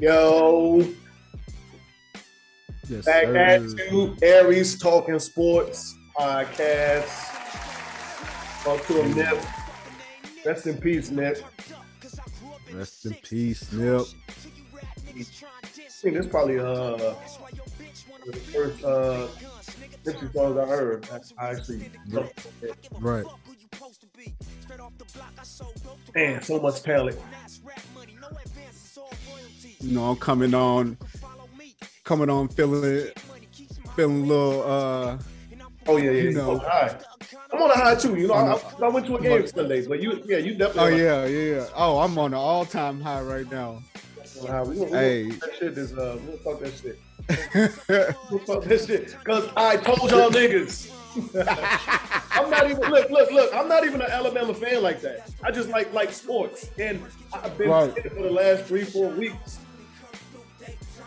Yo, Yes, back sir. at you, Aries Talking Sports Podcast. Talk to a Nip. Rest in peace, Nip. Rest in peace, Nip. I think this probably uh the first uh Nipsey songs I heard. I actually Right. man, so much talent. You know, I'm coming on, coming on, feeling, feeling a little. uh Oh yeah, yeah. You know. high. I'm on a high too. You know, I, I went to a game Sunday, but you, yeah, you definitely. Oh yeah, yeah, yeah. Oh, I'm on an all-time high right now. We we Hey. talk that shit is uh, we'll talk that shit. We'll talk that shit because I told y'all niggas. I'm not even look, look, look. I'm not even an Alabama fan like that. I just like like sports, and I've been Right. for the last three, four weeks.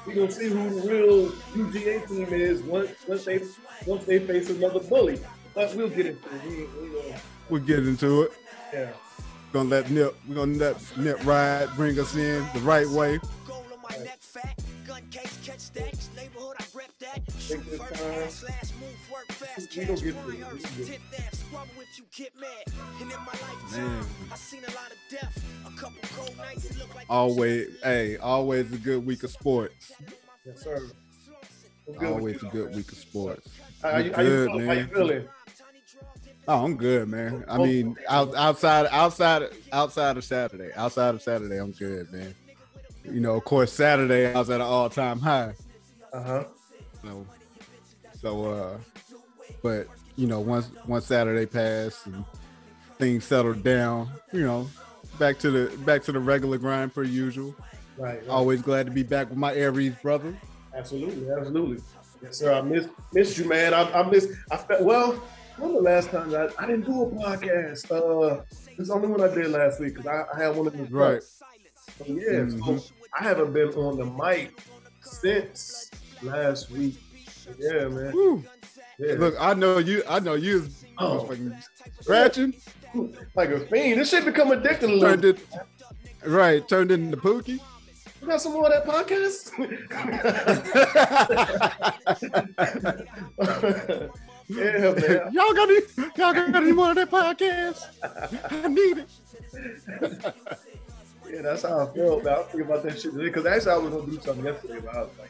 We gonna see who the real UGA team is once once they once they face another bully. But we'll get into it. We, we, uh, we'll get into it. yeah. Gonna let Nip, we're gonna let Nip ride, bring us in the right way. Take this time. We gonna get through it. We gonna get Man. Always, hey, always a good week of sports. Yes, sir. What's good Always a you? good week of sports. How, you, how, you Good, feeling? how you man. feeling? Oh, I'm good, man. I mean, out, outside, outside, outside of Saturday, outside of Saturday, I'm good, man. You know, of course, Saturday I was at an all-time high. Uh huh. So, so, uh, but you know, once once Saturday passed and things settled down, you know, back to the back to the regular grind per usual. Right. right. Always glad to be back with my Aries brother. Absolutely, absolutely. Yes, sir. I miss missed you, man. I, I miss. I felt well. When the last time I, I didn't do a podcast? Uh, it's the only one I did last week because I, I had one of these. Right. So, yeah. So Mhm. I haven't been on the mic since last week. Yeah, man. Woo. Yeah. Look, I know you. I know you Oh. motherfucking scratching. like a fiend. This shit become addicting a little. Turned it right. Turned into Pookie. You got some more of that podcast? yeah, man. y'all got any? Y'all got any more of that podcast? I need it. Yeah, that's how I feel. Man. I about that shit today because actually I was gonna do something yesterday, but I was like,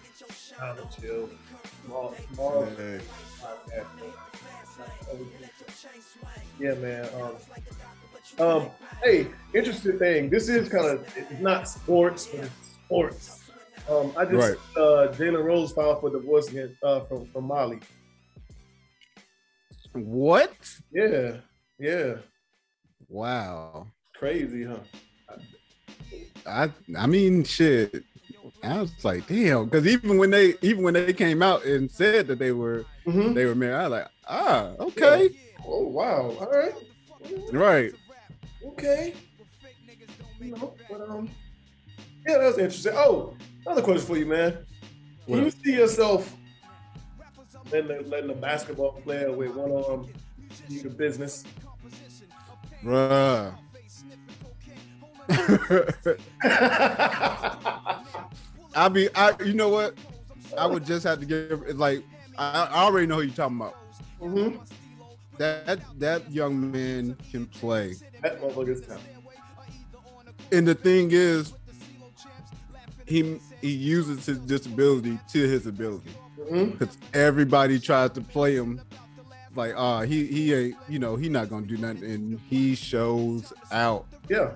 I'm gonna chill. Small, small Hey, podcast. Yeah, man. Um, um, hey, interesting thing. This is kind of it's not sports, but it's sports. Um, I just Right. uh, Jalen Rose filed for divorce against uh, from from Molly. What? Yeah, yeah, Wow. crazy, huh? I I mean shit. I was like, damn, because even when they even when they came out and said that they were Mm-hmm. they were married, I was like, ah, okay, Oh wow! All right. right. Okay. You know, but um, yeah, that's interesting. Oh, another question for you, man. Can you see yourself letting a, letting a basketball player with one arm do the business? Bruh. I be I you know what? I would just have to give it like I, I already know who you're talking about. hmm That that young man can play. That motherfucker's. And the thing is, he he uses his disability to his ability. because everybody tries to play him like uh he he ain't you know he not gonna do nothing and he shows out Yeah.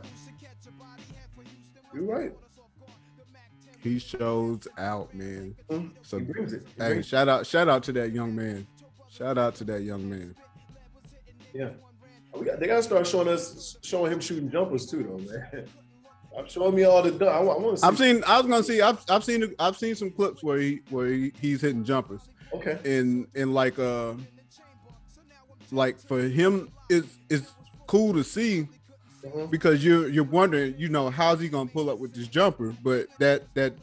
You're right. He shows out man Mhm. so he brings it. He hey shout out shout out to that young man shout out to that young man. Yeah. We got, they gotta start showing us showing him shooting jumpers too, though, man. I'm showing me all the. I, want, I want to see. I've seen. I was gonna see. I've, I've seen. I've seen some clips where he where he, he's hitting jumpers. Okay. And and like uh, like for him, it's it's cool to see Mhm. because you're you're wondering, you know, how's he gonna pull up with this jumper? But that that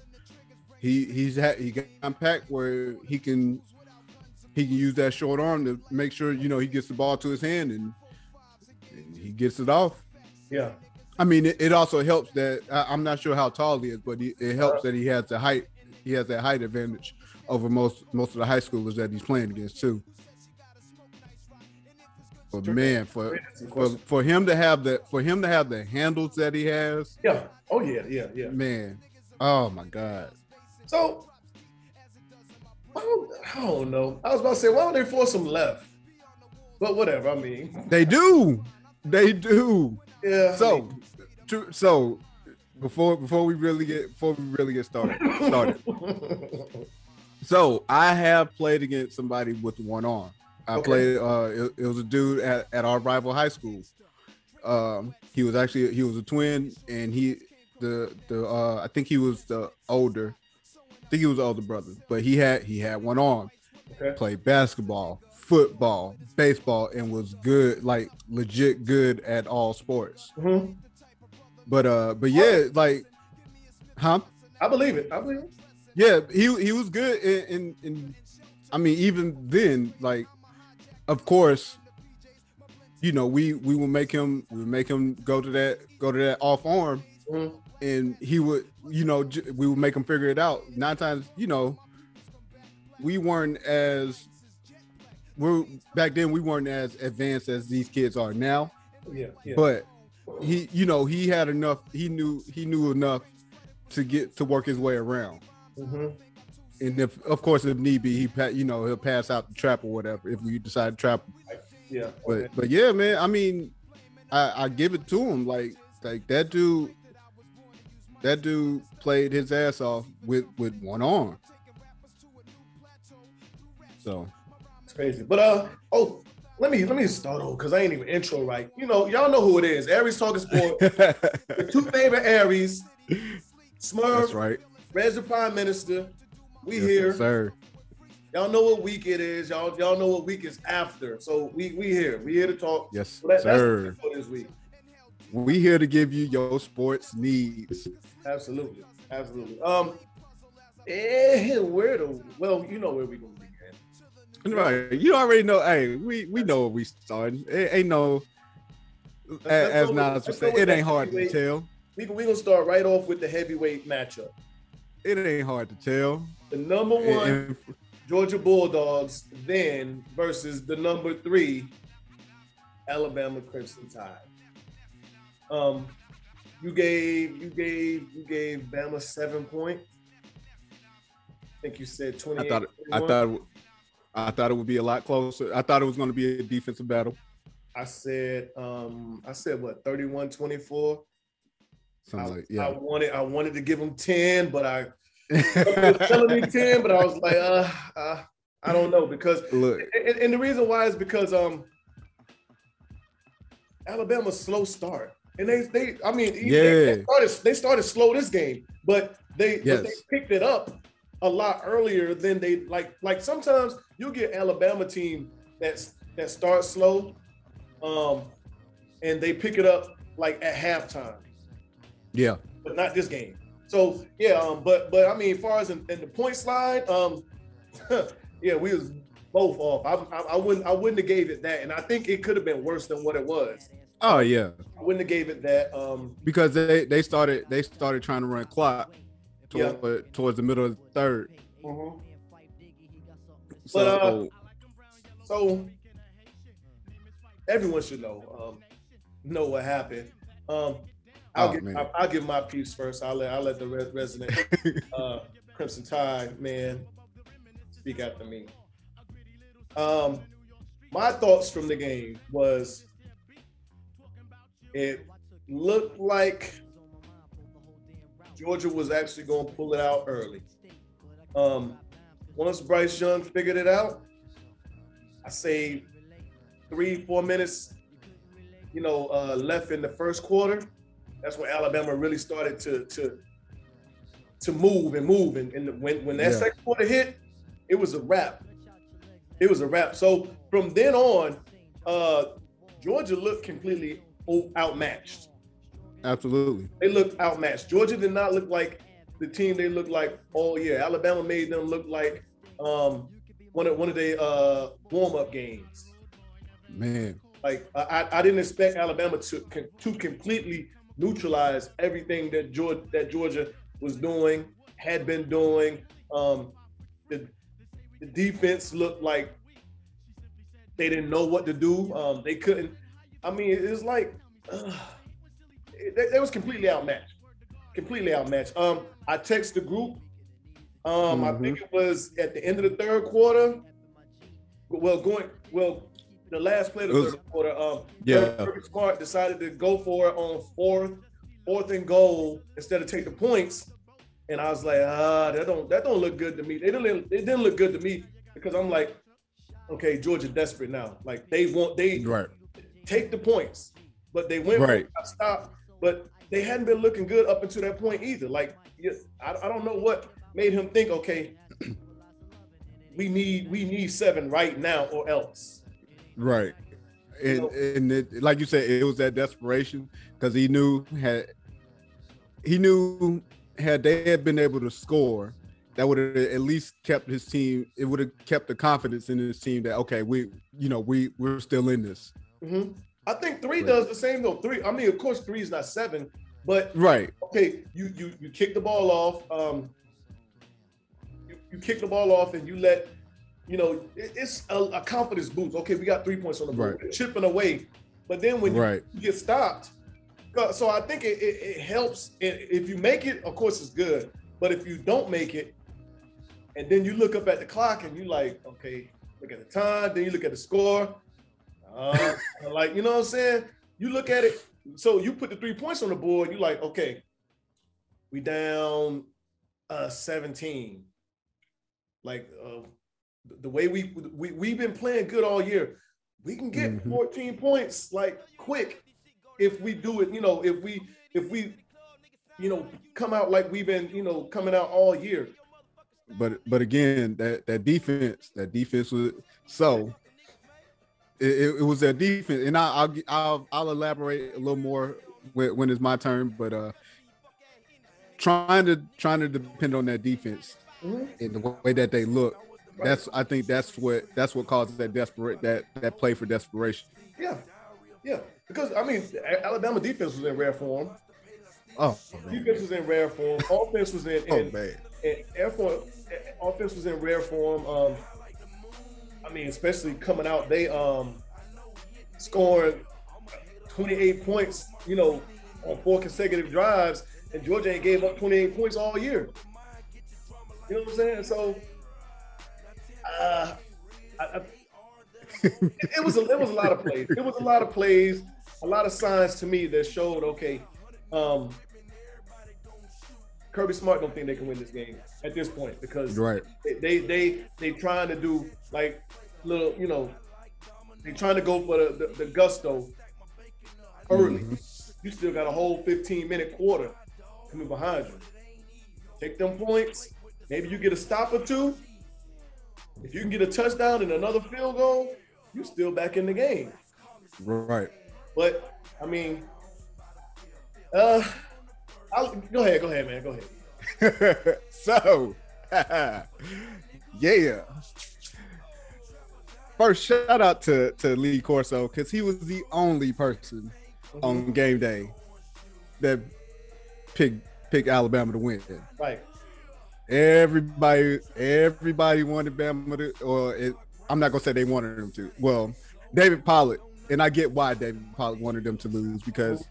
he he's had he got impact where he can he can use that short arm to make sure you know he gets the ball to his hand and, and he gets it off. Yeah. I mean, it, it also helps that I, I'm not sure how tall he is, but he, it helps that he has the height. He has that height advantage over most most of the high schoolers that he's playing against too. But man, for for, for him to have the for him to have the handles that he has, Yeah. Oh yeah. Yeah. Yeah. man, oh my god, So I don't, I don't know. I was about to say, why don't they force him left? But whatever. I mean, they do, they do. yeah. So, to, so before before we really get before we really get started started. So I have played against somebody with one arm. I Okay. played. Uh, it, it was a dude at, at our rival high school. Um, he was actually he was a twin, and he the the uh, I think he was the older. I think he was the older brother, but he had he had one arm. Okay. Played basketball, football, baseball, and was good, like legit good at all sports. Mhm. But uh, but yeah, like, huh? I believe it. I believe it. Yeah, he he was good in, in in I mean even then like of course you know we we will make him we would make him go to that go to that off arm Mhm. and he would you know j- we would make him figure it out nine times you know we weren't as we're back then we weren't as advanced as these kids are now Yeah. Yeah. but he you know he had enough he knew he knew enough to get to work his way around Mhm. And if of course if need be he you know he'll pass out the trap or whatever if we decide to trap him. Yeah. but okay. but yeah man i mean i i give it to him like like that dude that dude played his ass off with with one arm so It's crazy. But uh oh, let me let me start over because I ain't even intro right. You know, y'all know who it is. Aries talking sport. the two favorite Aries. Smurf, that's right Rez the Prime Minister. We Yes, here. sir Y'all know what week it is. Y'all y'all know what week is after. So we we here. We here to talk. yes that- sir for this week. we here to give you your sports needs Absolutely. Absolutely. Um eh, where the well, you know where we gonna begin. Right, you already know. Hey, we we know what we starting. It ain't no, let's as, as Nas would say, it ain't hard to tell. We we gonna start right off with the heavyweight matchup. It ain't hard to tell. The number one Georgia Bulldogs then versus the number three Alabama Crimson Tide. Um, you gave you gave you gave Bama seven point. I think you said twenty. I thought it- I thought it- I thought it would be a lot closer. I thought it was going to be a defensive battle. I said um I said what 31 24. I, Something like I wanted I wanted to give them 10, but I was telling me 10, but I was like, uh, uh I don't know because Look, and, and the reason why is because um Alabama's slow start. And they they I mean they- they started they started slow this game, but they but Yes. they picked it up a lot earlier than they like like sometimes you get Alabama team that's that starts slow um and they pick it up like at halftime yeah, but not this game. So yeah, um, but but I mean, as far as in, in the point slide, um, yeah, we was both off. I, I, I wouldn't I wouldn't have gave it that, and I think it could have been worse than what it was. oh yeah, I wouldn't have gave it that. Um, because they they started they started trying to run clock Yeah. towards the middle of the third. mhm. So But, uh, so everyone should know um, know what happened. Um, I'll Oh. I, I'll give my piece first. I'll let I'll let the re- resident uh, Crimson Tide man speak after me. Um, my thoughts from the game was it looked like Georgia was actually going to pull it out early. Um, once Bryce Young figured it out, I say three, four minutes you know, uh, left in the first quarter, that's when Alabama really started to to to move and move. And, and when when that Yeah. second quarter hit, it was a wrap. It was a wrap. So from then on, uh, Georgia looked completely outmatched. Absolutely. They looked outmatched. Georgia did not look like the team they looked like all year. Alabama made them look like um, one of one of their uh, warm up games. Man. Like I, I- I didn't expect Alabama to to completely neutralize everything that Georgia that Georgia was doing, had been doing. Um, the, the defense looked like they didn't know what to do. Um, they couldn't. I mean, it was like uh, they, they was completely outmatched, completely outmatched. Um, I text the group. Um, I think it was at the end of the third quarter. Well, going well, the last play of the was- third quarter. Um, Yeah. Kirby Smart decided to go for it on fourth, fourth and goal instead of take the points. And I was like, ah, that don't that don't look good to me. They didn't it didn't look good to me because I'm like, okay, Georgia desperate now. Like they want they Right. take the points, but they went Right. stop. But they hadn't been looking good up until that point either. Like I, I don't know what made him think, okay, we need we need seven right now or else. Right. And and it, like you said, it was that desperation because he knew had he knew had they had been able to score, that would have at least kept his team. It would have kept the confidence in his team that okay, we you know we we're still in this. Mhm. I think three Right. does the same though. Three, I mean, of course, three is not seven, but Right. okay, you you you kick the ball off. Um, you, you kick the ball off and you let, you know, it- it's a, a confidence boost. Okay, we got three points on the board, Right. Chipping away, but then when you Right. get stopped, uh, so I think it, it, it helps. If you make it, of course, it's good. But if you don't make it, and then you look up at the clock and you like, okay, look at the time, then you look at the score, uh, like you know what I'm saying. You look at it. So you put the three points on the board. You like, okay, we down uh 17. Like uh, the way we we we've been playing good all year. We can get Mhm. 14 points like quick if we do it. You know, if we if we you know come out like we've been you know coming out all year. But but again, that that defense, that defense was so. It, it, was that defense, and I, I'll I'll I'll elaborate a little more when, when it's my turn. But uh, trying to trying to depend on that defense Mhm. in the way that they look, that's I think that's what that's what causes that desperate that that play for desperation. Yeah, yeah. Because I mean, Alabama defense was in rare form. Oh man, Defense was in rare form. Offense was in, oh man, air form. Offense was in rare form. Um, I mean, especially coming out, they um scoring 28 points. You know, on four consecutive drives, and Georgia ain't gave up 28 points all year. You know what I'm saying? So, uh, I, I, it was a, it was a lot of plays. It was a lot of plays, a lot of signs to me that showed okay. Um, Kirby Smart don't think they can win this game at this point because right, they they they, they trying to do like little you know they trying to go for the, the, the gusto early. You still got a whole 15 minute quarter coming behind you. Take them points. Maybe you get a stop or two. If you can get a touchdown and another field goal, you're still back in the game. right. But I mean, uh, I'll, go ahead, go ahead, man, go ahead. so, yeah. First, shout out to to Lee Corso because he was the only person on game day that picked picked Alabama to win. Right. Everybody, everybody wanted Bama to, or it, I'm not gonna say they wanted them to. Well, David Pollack, and I get why David Pollack wanted them to lose because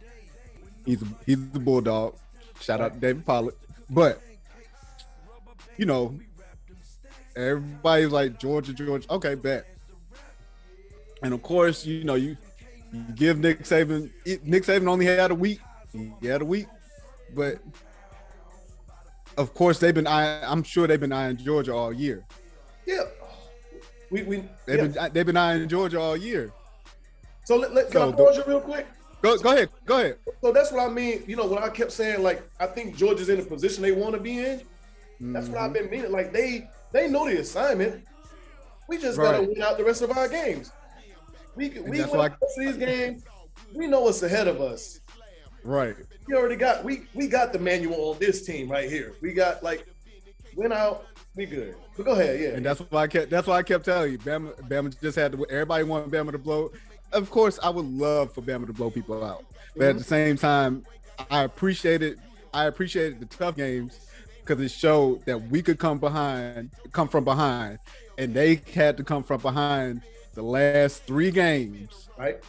he's a, he's the bulldog. Shout out to David Pollack, but you know, everybody was like Georgia, Georgia. Okay, bet. And of course, you know you, you give Nick Saban. Nick Saban only had a week. He had a week, but of course they've been. Eyeing, I'm sure they've been eyeing Georgia all year. Yeah. We we They've yeah. been they've been eyeing Georgia all year. So let, let, So I the- pause you real quick? Go go ahead. Go ahead. So that's what I mean. You know, when I kept saying like I think Georgia's in the position they want to be in. That's what I've mm-hmm. been meaning. Like they they know the assignment. We just gotta win out the rest of our games. We we win why- the rest of these games. We know what's ahead of us. Right. We already got we we got the manual on this team right here. We got like went out. We good. But go ahead, yeah. And that's why I kept. That's why I kept telling you, Bama. Bama just had to. Everybody wanted Bama to blow. Of course, I would love for Bama to blow people out, but at mhm. the same time, I appreciated. I appreciated the tough games because it showed that we could come behind, come from behind, and they had to come from behind the last three games. right.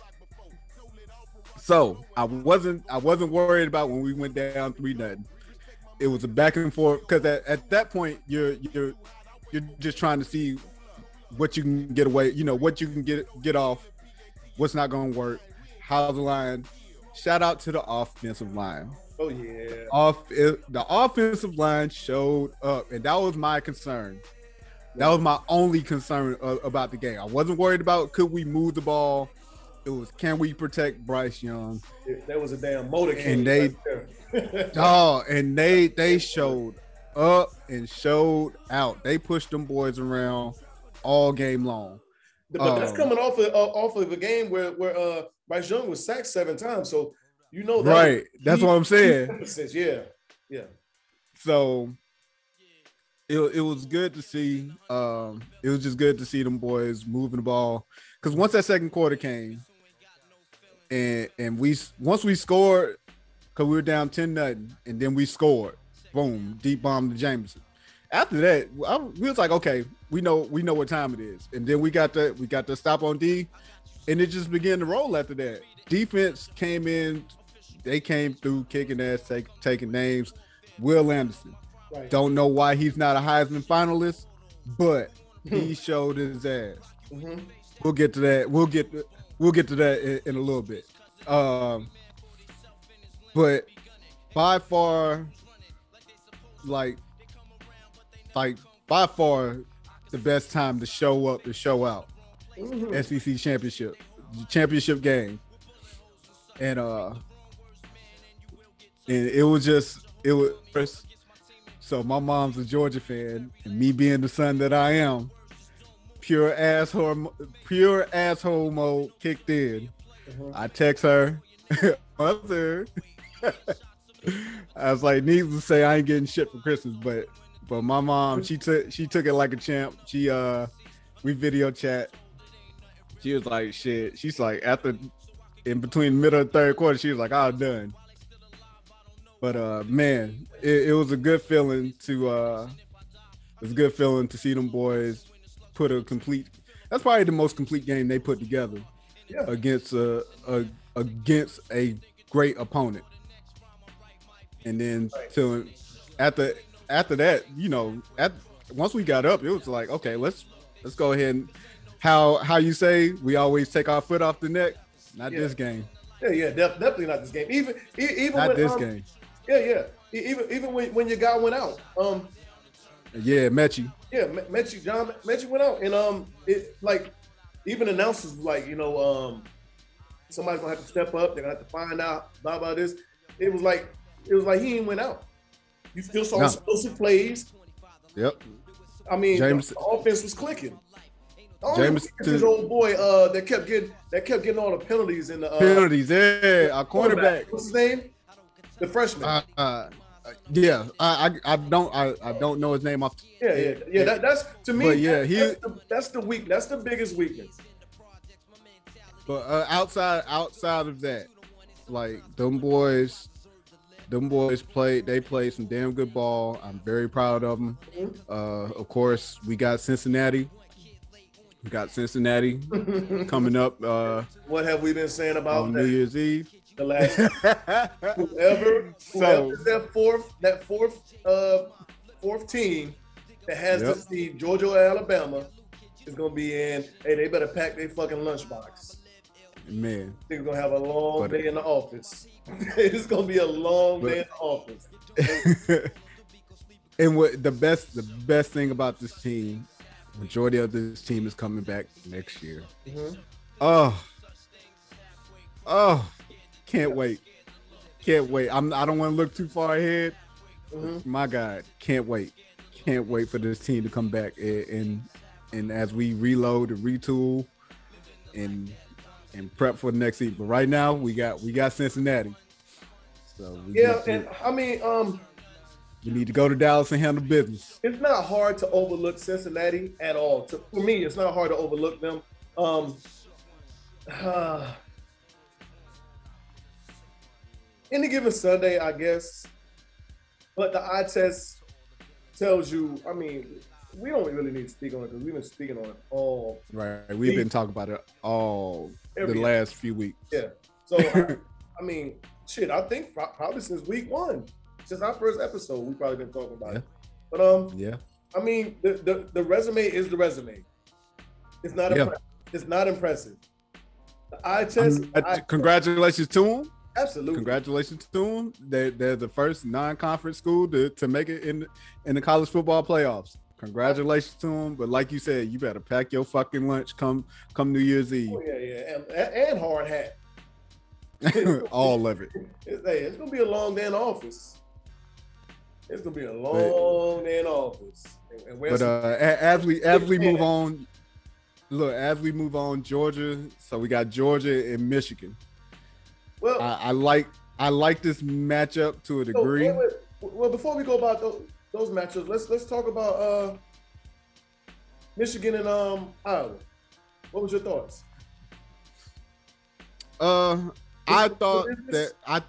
So I wasn't. I wasn't worried about when we went down three nothing. It was a back and forth because at, at that point you're you're you're just trying to see what you can get away. You know what you can get get off. What's not going to work. How's the line? Shout out to the offensive line. Oh yeah. Off the offensive line showed up, and that was my concern. That was my only concern uh, about the game. I wasn't worried about could we move the ball. It was can we protect Bryce Young? That was a damn motorcade. And they- right. Oh, and they they showed up and showed out. They pushed them boys around all game long. But that's Um, coming off of uh, off of a game where where uh Bryce Young was sacked seven times. So you know that Right. That's what I'm saying. Emphasis, Yeah, yeah. So it, it was good to see. Um, it was just good to see them boys moving the ball. Because once that second quarter came, and and we once we scored, because we were down ten nothing, and then we scored. Boom, deep bomb to Jameson. After that, I, we was like, okay, we know we know what time it is, and then we got the we got the stop on D, and it just began to roll after that. Defense came in, they came through kicking ass, take, taking names. Will Anderson. Right. Don't know why he's not a Heisman finalist, but he showed his ass. Mhm. We'll get to that. We'll get we'll get to that in, in a little bit. Um, but by far, like, like by far, the best time to show up to show out. Mhm. SEC championship, championship game, and uh, and it was just it was. So my mom's a Georgia fan, and me being the son that I am, pure asshole, pure asshole mode kicked in. Mhm. I text her, mother. I was like, needless to say, I ain't getting shit for Christmas, but but my mom, she took she took it like a champ. She uh, we video chat. She was like, shit. She's like, after in between middle and third quarter, she was like, I'm done. But uh, man, it, it was a good feeling to uh, it was a good feeling to see them boys put a complete. That's probably the most complete game they put together Yeah. against a, a against a great opponent. And then Right. to after after that, you know, at once we got up, it was like, okay, let's let's go ahead and how how you say we always take our foot off the neck. Not Yeah. this game. Yeah, yeah, def- definitely not this game. Even even Not when, this um, game. Yeah, yeah. Even even when, when your guy went out, um, Yeah, Metchie. yeah, Me- Metchie John Metchie went out, and um, it like even announcers like, you know, um, somebody's gonna have to step up. They're gonna have to find out blah blah this. It was like it was like he ain't went out. You still saw No. explosive plays. Yep. I mean, James- the offense was clicking. The James- weakness is his old boy uh, that kept getting that kept getting all the penalties in the uh, Penalties. Yeah, our cornerback. What's his name? The freshman. Uh, uh, yeah, I, I I don't I, I don't know his name off. yeah, yeah, yeah. That, that's to me. But yeah, that- he- that's, the, that's the weak. That's the biggest weakness. But uh, outside outside of that, like them boys, them boys played. They played some damn good ball. I'm very proud of them. Mhm. Uh, of course, we got Cincinnati. We got Cincinnati coming up uh, What have we been saying about on New? Year's Eve. The last whoever, So- that fourth that fourth uh fourth team that has Yep. to see Georgia or Alabama is gonna be in. Hey, they better pack their fucking lunchbox. Man, They're gonna have a long But- day in the office. it's gonna be a long But- day in the office. and what the best the best thing about this team, majority of this team is coming back next year. Mhm. Oh, Oh, can't wait. Can't wait. I'm I don't want to look too far ahead. Mm-hmm. My God, can't wait. Can't wait for this team to come back and and, and as we reload and retool and and prep for the next season. But right now we got we got Cincinnati. So Yeah, and I mean, um, you need to go to Dallas and handle business. it's not hard to overlook Cincinnati at all. To, for me, it's not hard to overlook them. Um, uh, any given Sunday, I guess. But the eye test tells you. I mean, we don't really need to speak on it because we've been speaking on it all. Right. We've been talking about it all Every the last few weeks. Yeah. So I, I mean, shit. I think probably since week one, since our first episode, we've probably been talking about it. But um, Yeah. I mean, the, the, the resume is the resume. It's not Yeah. impressive. It's not impressive. The eye test, uh, eye- congratulations to them. Absolutely. Congratulations to them. They, they're the first non-conference school to, to make it in in the college football playoffs. Congratulations to them. But like you said, you better pack your fucking lunch come come New Year's Eve. Oh, yeah, yeah, and, and hard hat. All of it. It's, hey, it's gonna be a long day in office. It's gonna be a long day in office. And, and But uh, as we as we move on, look as we move on, Georgia. So we got Georgia and Michigan. Well, I, I like I like this matchup to a degree. wait, wait. well, before we go about those, those matchups, let's let's talk about uh, Michigan and um Iowa. What was your thoughts? Uh, I thought that I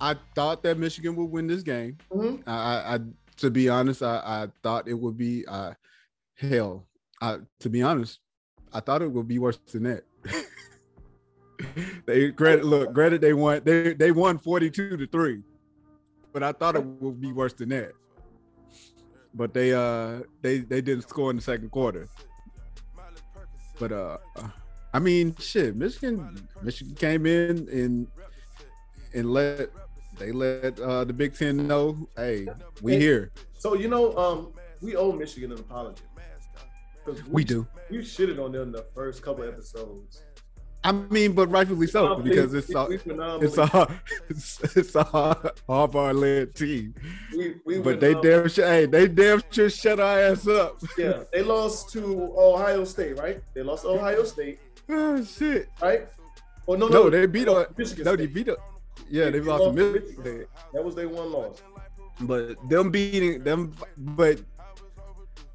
I thought that Michigan would win this game. Mhm. I, I, I to be honest, I, I thought it would be uh hell. I to be honest, I thought it would be worse than that. they granted look, granted they won they they won 42 to 3. But I thought it would be worse than that. But they uh they they didn't score in the second quarter. But uh I mean shit, Michigan Michigan came in and and let they let uh the Big Ten know, hey, we Hey, here. So you know, um, we owe Michigan an apology. 'Cause We do. We shitted on them the first couple episodes. I mean, but rightfully so because we- it's a, it's a it's, it's a Harbaugh led team. we, we But they um, damn sure, hey, they damn sure shut our ass up. yeah, they lost to Ohio State, right? They lost to Ohio State, Oh shit! right? Oh no, No, they beat us. to Michigan No, they beat up. Yeah, they They lost to Michigan. Michigan. That was their one loss. But them beating them, but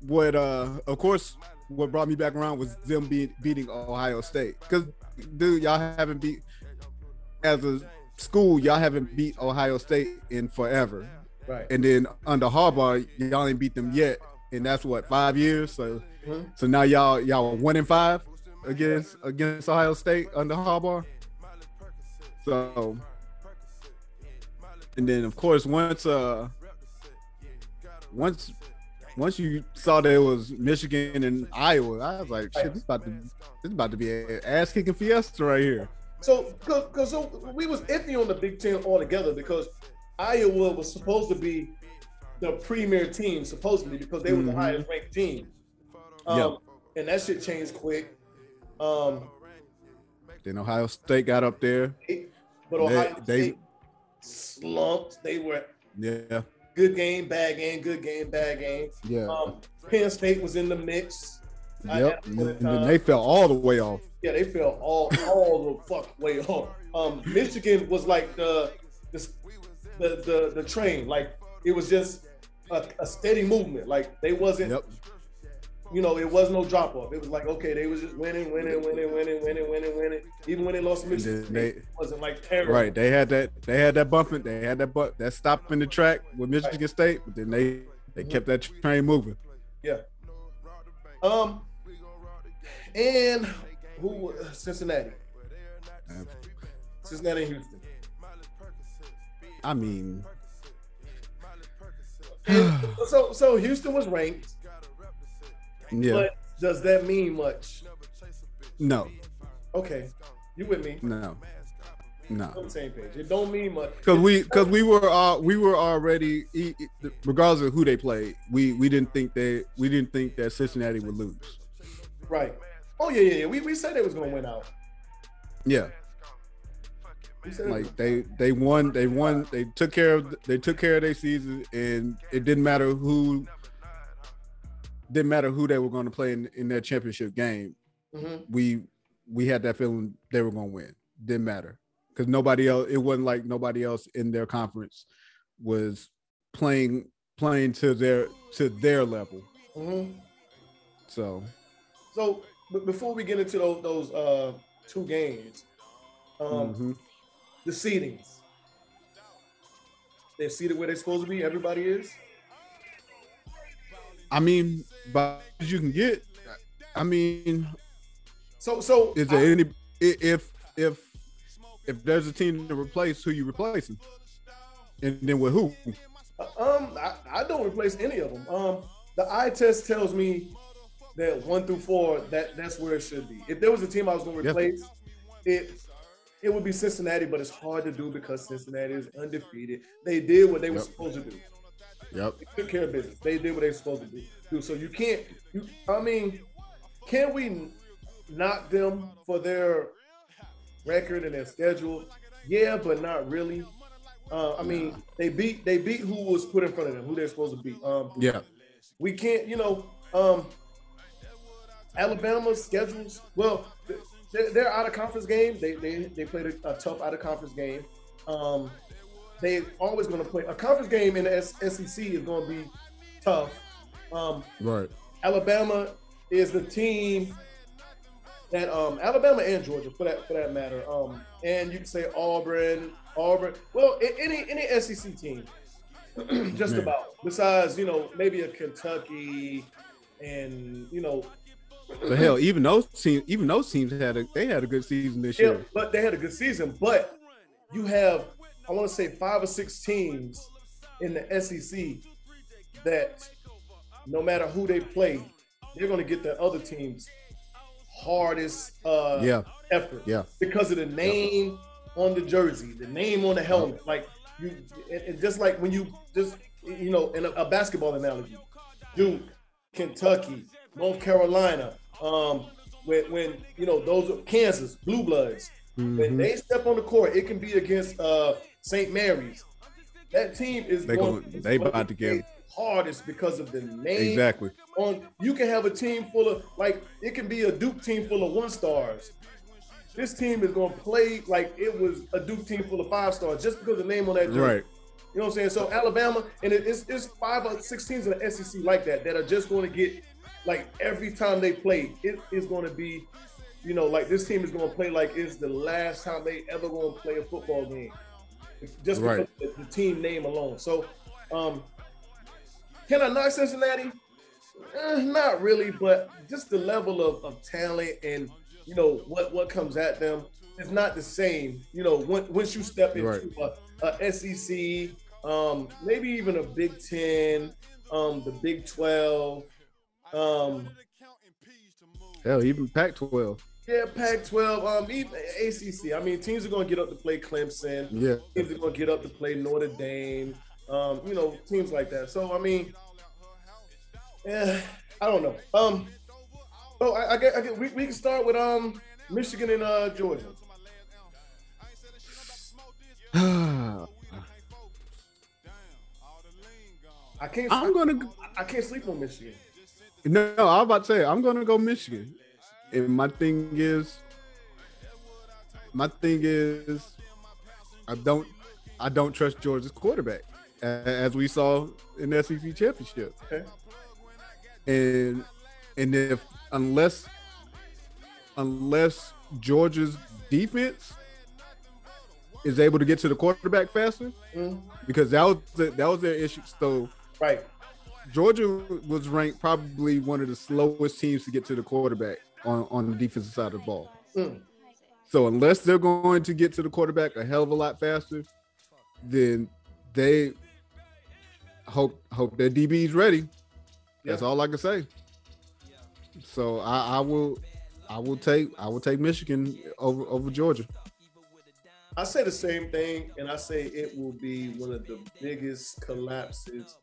what? uh Of course, what brought me back around was them being beating Ohio State. Because, dude, y'all haven't beat as a school. Y'all haven't beat Ohio State in forever. Right. And then under Harbaugh, y'all ain't beat them yet, and that's what five years. So, Mhm. so now y'all y'all are one in five against against Ohio State under Harbaugh. So, and then of course once uh once once you saw that it was Michigan and Iowa, I was like, shit, this about to this about to be an ass kicking fiesta right here. So, cause, 'cause so we was iffy on the Big Ten altogether because Iowa was supposed to be the premier team, supposedly because they were the Mhm. highest ranked team. Um, Yeah. And that shit changed quick. Um, Then Ohio State got up there. but They- Ohio they- State slumped. They were Yeah, good game, bad game, good game, bad game. yeah. Um, Penn State was in the mix. Yep. And they fell all the way off. Yeah, they fell all all the fuck way off. Um, Michigan was like the the the the, the train. Like it was just a, a steady movement. Like they wasn't, Yep. You know, it was no drop off. It was like okay, they was just winning, winning, winning, winning, winning, winning, winning. Even when they lost Michigan, they- State, it wasn't like terrible. Right. They had that. They had that bumping. They had that but that stop in the track with Michigan State, but then they they kept that train moving. Yeah. Um, and who? Cincinnati, Cincinnati, and Houston. I mean, And so so Houston was ranked. Yeah. But does that mean much? No. Okay, you with me? No. No. On the same page. It don't mean much. Because we because we were all we were already regardless of who they played, we we didn't think that we didn't think that Cincinnati would lose. right. Oh yeah, yeah, yeah. We, we said they was gonna win out. Yeah. Like they they won, they won, they took care of they took care of their season, and it didn't matter who didn't matter who they were going to play in, in their championship game. Mhm. We we had that feeling they were going to win. Didn't matter because nobody else. It wasn't like nobody else in their conference was playing playing to their to their level. Mhm. So So, but before we get into those, those uh, two games, um, mhm. the seedings. They're seated where they're supposed to be. Everybody is. I mean, but you can get. I mean, So, so Is there any if if if there's a team to replace who you replacing, and then with who? Um, I, I don't replace any of them. Um, the eye test tells me that one through four, that that's where it should be. If there was a team I was going to Yeah. replace, it it would be Cincinnati, but it's hard to do because Cincinnati is undefeated. They did what they were supposed to do. Yep. They took care of business. They did what they were supposed to do. So you can't. You, I mean, can we knock them for their record and their schedule? Yeah, but not really. Uh, I mean, they beat they beat who was put in front of them, who they're supposed to beat. Um, Yeah. we can't, you know, um, Alabama's schedules. Well, they're, they're out of conference game. They they they played a, a tough out of conference game. Um, they always going to play a conference game in the SEC is going to be tough. Um, Right. Alabama is the team that um, Alabama and Georgia for that for that matter. Um, and you can say Auburn, Auburn. Well, any any SEC team, just Yeah. about. Besides, you know, maybe a Kentucky, and you know, But hell, even those teams, even those teams had a they had a good season this yeah, year. but they had a good season. But you have, I want to say, five or six teams in the SEC that, no matter who they play, they're going to get the other team's hardest uh, Yeah. effort. Yeah. because of the name on the jersey, the name on the helmet. Like you, and, just like when you just you know, in a, a basketball analogy, Duke, Kentucky, North Carolina, um, when when you know those are Kansas Blue Bloods, when Mhm. they step on the court, it can be against uh, St. Mary's. That team is They going, gon- they going about to get- hardest because of the name Exactly. on you can have a team full of like it can be a Duke team full of one stars. This team is gonna play like it was a Duke team full of five stars just because the name on that. jersey. Right. You know what I'm saying? So Alabama and it's it's five or six teams in the SEC like that that are just going to get like every time they play, it is going to be, you know, like this team is going to play like it's the last time they ever going to play a football game, just because Right. of the, the team name alone. So, um, can I knock Cincinnati? Eh, not really, but just the level of, of talent and you know what what comes at them is not the same. You know, when, once you step into Right. a, a SEC, um, maybe even a Big Ten, um, the Big Twelve, um, Hell, even Pac-12. Yeah, Pac-12, um, even ACC. I mean, teams are going to get up to play Clemson. Yeah. Teams are going to get up to play Notre Dame. Um, you know, teams like that. So I mean, yeah, I don't know. Um, oh, I, I get, I get we, we can start with um Michigan and uh Georgia. I can't. I'm gonna. I, I can't sleep on Michigan. No, I'm about to say I'm gonna go Michigan, and my thing is, my thing is, I don't, I don't trust Georgia's quarterback, as we saw in the SEC championship, Okay. and and if unless unless Georgia's defense is able to get to the quarterback faster, Mm, because that was the, that was their issue. So right. Georgia was ranked probably one of the slowest teams to get to the quarterback on, on the defensive side of the ball. Mm. So unless they're going to get to the quarterback a hell of a lot faster, then they hope hope their is ready. That's Yeah. all I can say. So I, I will I will take I will take Michigan over over Georgia. I say the same thing, and I say it will be one of the biggest collapses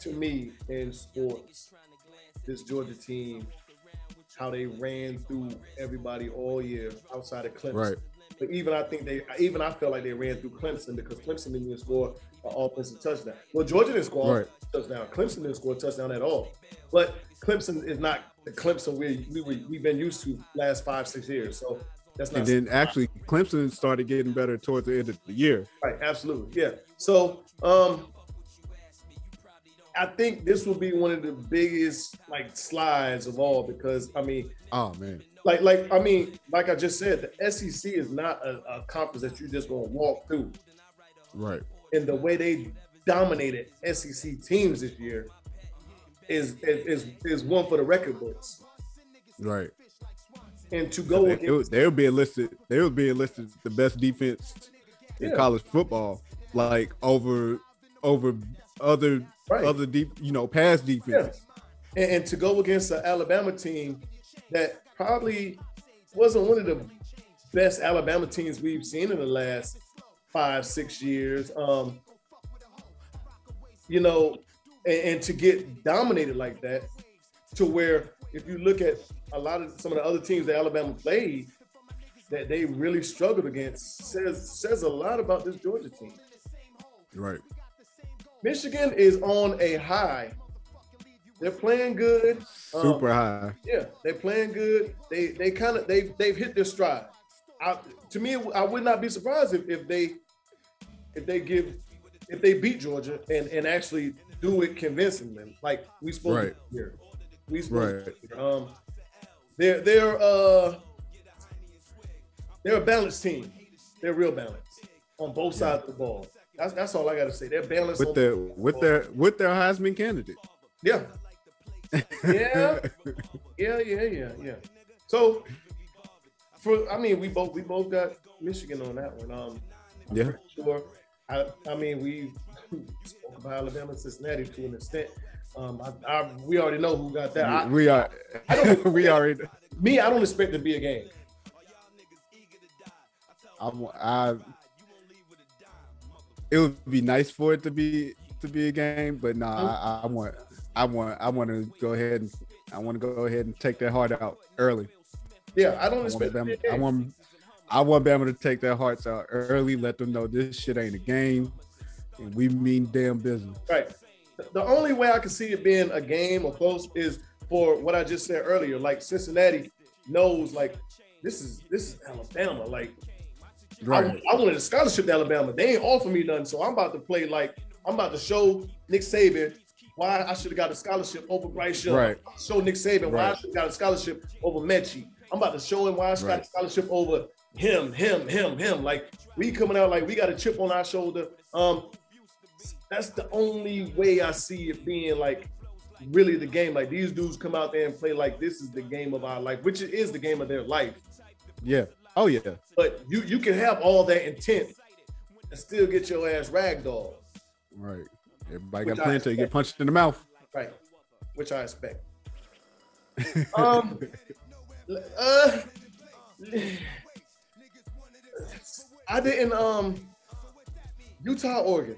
to me in sports. This Georgia team, how they ran through everybody all year outside of Clemson. Right. But even I think they, even I felt like they ran through Clemson because Clemson didn't even score an offensive touchdown. Well, Georgia didn't score Right. a touchdown. Clemson didn't score a touchdown at all. But Clemson is not the Clemson we we we we've been used to last five six years. So that's not And then actually Clemson started getting better towards the end of the year. Right, absolutely. Yeah. So um I think this will be one of the biggest like slides of all because I mean, Oh man. like like I mean, like I just said, the SEC is not a, a conference that you're just gonna walk through. Right. And the way they dominated SEC teams this year is is is one for the record books. Right. And to go They, against they be listed. They would be listed the best defense in college football, like over over other Right. other deep, you know, pass Yeah. defense. And, and to go against an Alabama team that probably wasn't one of the best Alabama teams we've seen in the last five, six years. Um, you know, and, and to get dominated like that, to where if you look at a lot of some of the other teams that Alabama played, that they really struggled against, says says a lot about this Georgia team. Right. Michigan is on a high. They're playing good. Um, Super high. Yeah, they're playing good. They they kind of they've they've hit their stride. I, to me, I would not be surprised if, if they if they give if they beat Georgia and and actually do it convincingly, like we supposed Right. here. We supposed Right. Um, they're they're uh they're a balanced team. They're real balanced on both sides of the ball. That's that's all I got to say. They're balanced With their with their with their Heisman candidate. yeah. Yeah. Yeah, yeah, yeah, yeah. So for I mean we both we both got Michigan on that one. Um I'm Yeah. sure. I I mean we spoke about Alabama and Cincinnati to an extent. Um I, I we already know who got that. I, we are I don't- we already me, I don't expect to be a game. I, wa- I it would be nice for it to be to be a game, but no, oh. I, I want I want I want to go ahead and I want to go ahead and take that heart out early. Yeah, I don't I expect it to be Bama, I want I want Bama to take their hearts out early, let them know this shit ain't a game, and we mean damn business. Right. The- The only way I can see it being a game or close is for what I just said earlier. Like Cincinnati knows, like this is this is Alabama. Like I, I wanted a scholarship to Alabama. They ain't offer me nothing, so I'm about to play like I'm about to show Nick Saban why I should have got a scholarship over Bryce Young. Right. Show Nick Saban why I should have got a scholarship over Metchie. I'm about to show him why I should got a scholarship over him, him, him, him. Like we coming out like we got a chip on our shoulder. Um, that's the only way I see it being like really the game. Like these dudes come out there and play like this is the game of our life, which is the game of their life. Yeah. Oh yeah. But you you can have all that intent and still get your ass ragdoll, Right. Everybody Which got planned to get punched in the mouth. right? Which I expect. Um, uh, I didn't um Utah Oregon.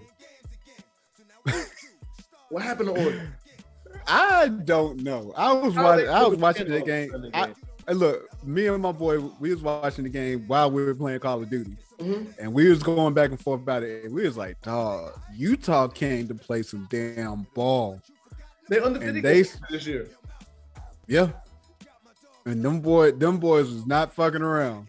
what happened to Oregon? I don't know. I was watching. I was watching the the game. on game? I- look, me and my boy, we was watching the game while we were playing Call of Duty, Mhm. and we was going back and forth about it. And we was like, "Dog, Utah came to play some damn ball." They undefeated they- this year. Yeah. And them boy, them boys was not fucking around.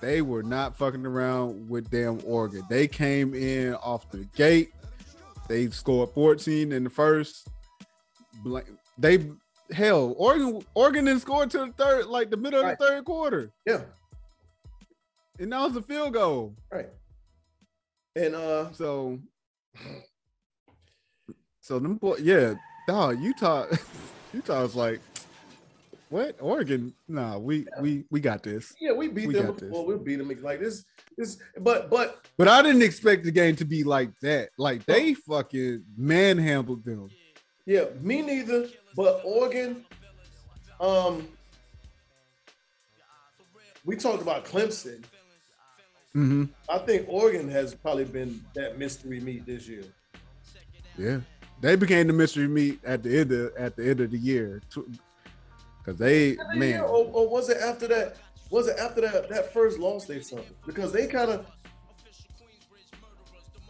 They were not fucking around with damn Oregon. They came in off the gate. They scored 14 in the first. They hell, Oregon, Oregon didn't score till the third, like the middle of the third quarter. Yeah, And that was a field goal. right. And uh, So so them boy, yeah, dog, Utah, Utah was like, what? Oregon? Nah, we we we got this. yeah, we beat We them before. We beat them like this. This, but but But I didn't expect the game to be like that. Like they fucking manhandled them. Yeah, me neither. But Oregon, um, we talked about Clemson. hmm I think Oregon has probably been that mystery meat this year. Yeah, they became the mystery meat at the end of at the end of the year, because they Year, man, or, or was it after that? was it after that that first loss they suffered? Because they kind of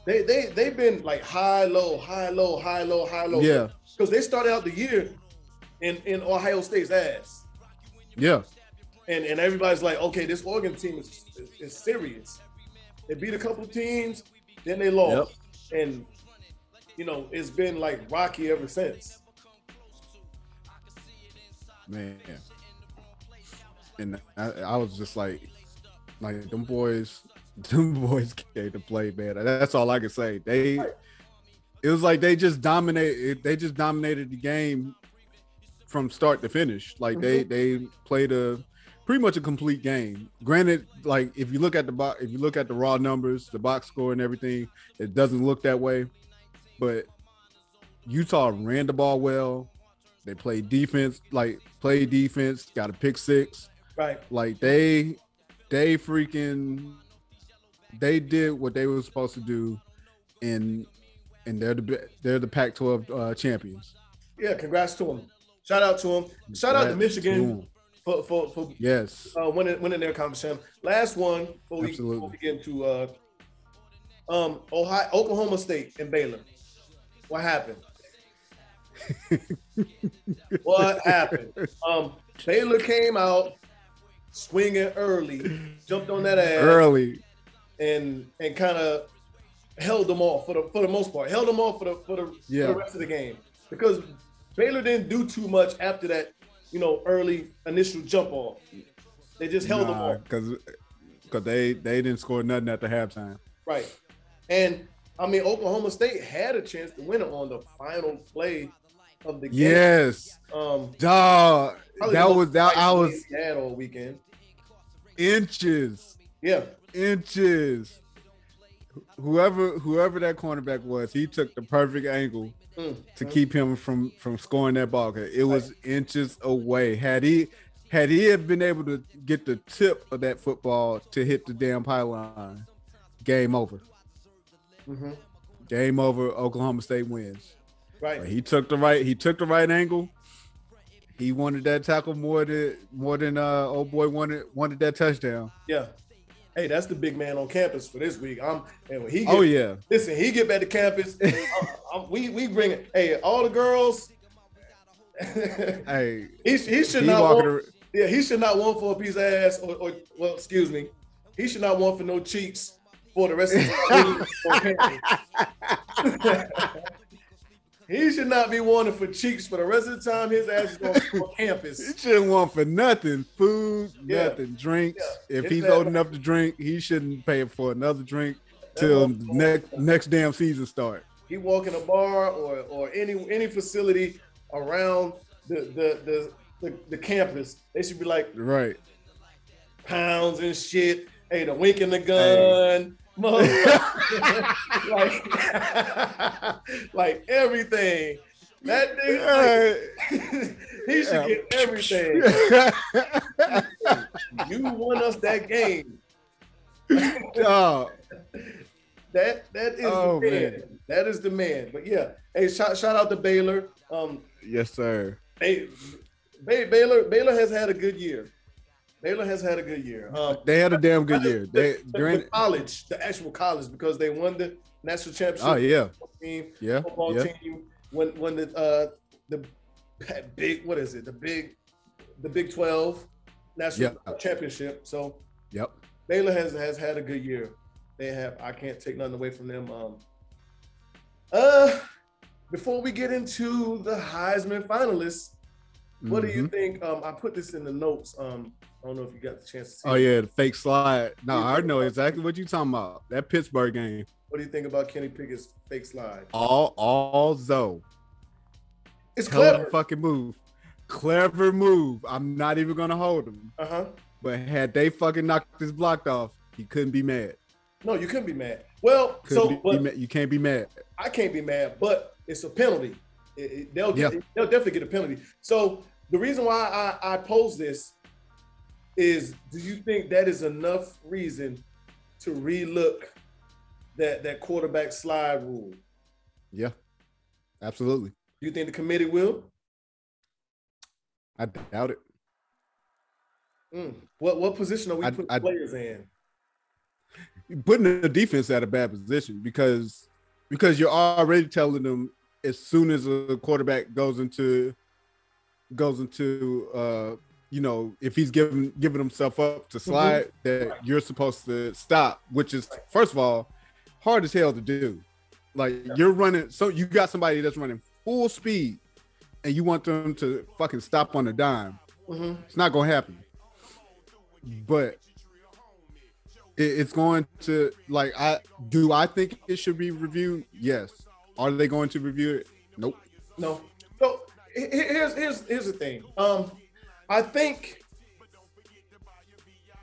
they they they've been like high low high low high low high low. Yeah. Because they started out the year in in Ohio State's ass, Yeah. and and everybody's like, okay, this Oregon team is is, is serious. They beat a couple teams, then they lost, and you know it's been like rocky ever since. Man. And I, I was just like, like them boys, them boys came to play, man. That's all I can say. They, it was like they just dominated. They just dominated the game from start to finish. Like they mm-hmm. they played a pretty much a complete game. Granted, like if you look at the box, if you look at the raw numbers, the box score and everything, it doesn't look that way. But Utah ran the ball well. They played defense, like played defense, got a pick six. Right. Like they they freaking they did what they were supposed to do and and they're the they're the Pac-12 uh, champions. Yeah. Congrats to them. Shout out to them. Shout out to Michigan them. for for, for Yes. uh, winning winning their competition. Last one before we, before we get into uh, um Ohio, Oklahoma State and Baylor. What happened? what happened? Um, Baylor came out swinging early, jumped on that ass, Early. and and kind of held them off for the for the most part. Held them off for the for the, Yeah. for the rest of the game because Baylor didn't do too much after that. You know, early initial jump off. They just held them off. because because they they didn't score nothing at the halftime. Right. And I mean, Oklahoma State had a chance to win it on the final play of the game. Yes, Um, dog. That was that. I was had all weekend. inches, Yeah. inches. Whoever whoever that cornerback was, he took the perfect angle Mm. to keep him from from scoring that ball. It was inches away. Had he had he had been able to get the tip of that football to hit the damn pylon, game over. hmm Game over. Oklahoma State wins. Right. But he took the right. He took the right angle. He wanted that tackle more than more than uh old boy wanted wanted that touchdown. Yeah. Hey, that's the big man on campus for this week. I'm and when he oh, get, Oh yeah, listen, he get back to campus. I'm- I'm- we we bring it. Hey, all the girls. hey, he, he should he not want, ar- yeah, he should not want for a piece of ass or, or well, excuse me. He should not want for no cheeks for the rest of the He should not be wanting for cheeks for the rest of the time his ass is on, on He shouldn't want for nothing, food, Yeah. nothing, drinks. Yeah. If His he's old enough to drink, he shouldn't pay for another drink till next next damn season start. He walk in a bar or or any any facility around the the the, the, the campus. They should be like Right. pounds and shit. Hey, the wink in the gun. motherfucker. like, like everything. That nigga, he should get everything. You won us that game. Dog. That that is Oh, the man. man. That is the man. But yeah, hey, shout, shout out to Baylor. Um, yes, sir. hey, Bay, Baylor Baylor has had a good year. Baylor has had a good year. Um, They had a damn good year. They the, the college, the actual college, because they won the national championship. oh yeah, team, yeah, football yeah. team. When when the uh the big what is it? The big the Big Twelve national championship. So Yep. Baylor has has had a good year. They have. I can't take nothing away from them. Um. Uh, before we get into the Heisman finalists, what do you Mhm. think? Um, I put this in the notes. Um, I don't know if you got the chance to see. Oh it. yeah, the fake slide. No, I know exactly what you're talking about. That Pittsburgh game. What do you think about Kenny Pickett's fake slide? All all Zoe. It's clever. fucking move. Clever move. I'm not even gonna hold him. Uh huh. But had they fucking knocked this blocked off, he couldn't be mad. No, you couldn't be mad. Well, Couldn't so be, but you can't be mad. I can't be mad, but it's a penalty. It- it- they'll get, Yeah. they'll definitely get a penalty. So the reason why I, I pose this is, do you think that is enough reason to relook that that quarterback slide rule? Yeah, absolutely. Do you think the committee will? I doubt it. Mm. What what position are we I- putting I- players in? putting the defense at a bad position because because you're already telling them as soon as a quarterback goes into goes into uh you know if he's giving giving himself up to slide that you're supposed to stop which is first of all hard as hell to do like you're running so you got somebody that's running full speed and you want them to fucking stop on a dime Mhm. it's not gonna happen. But it, it's going to like I do I think it should be reviewed? Yes. Are they going to review it? Nope. No. So he- he- here's here's here's the thing. Um, I think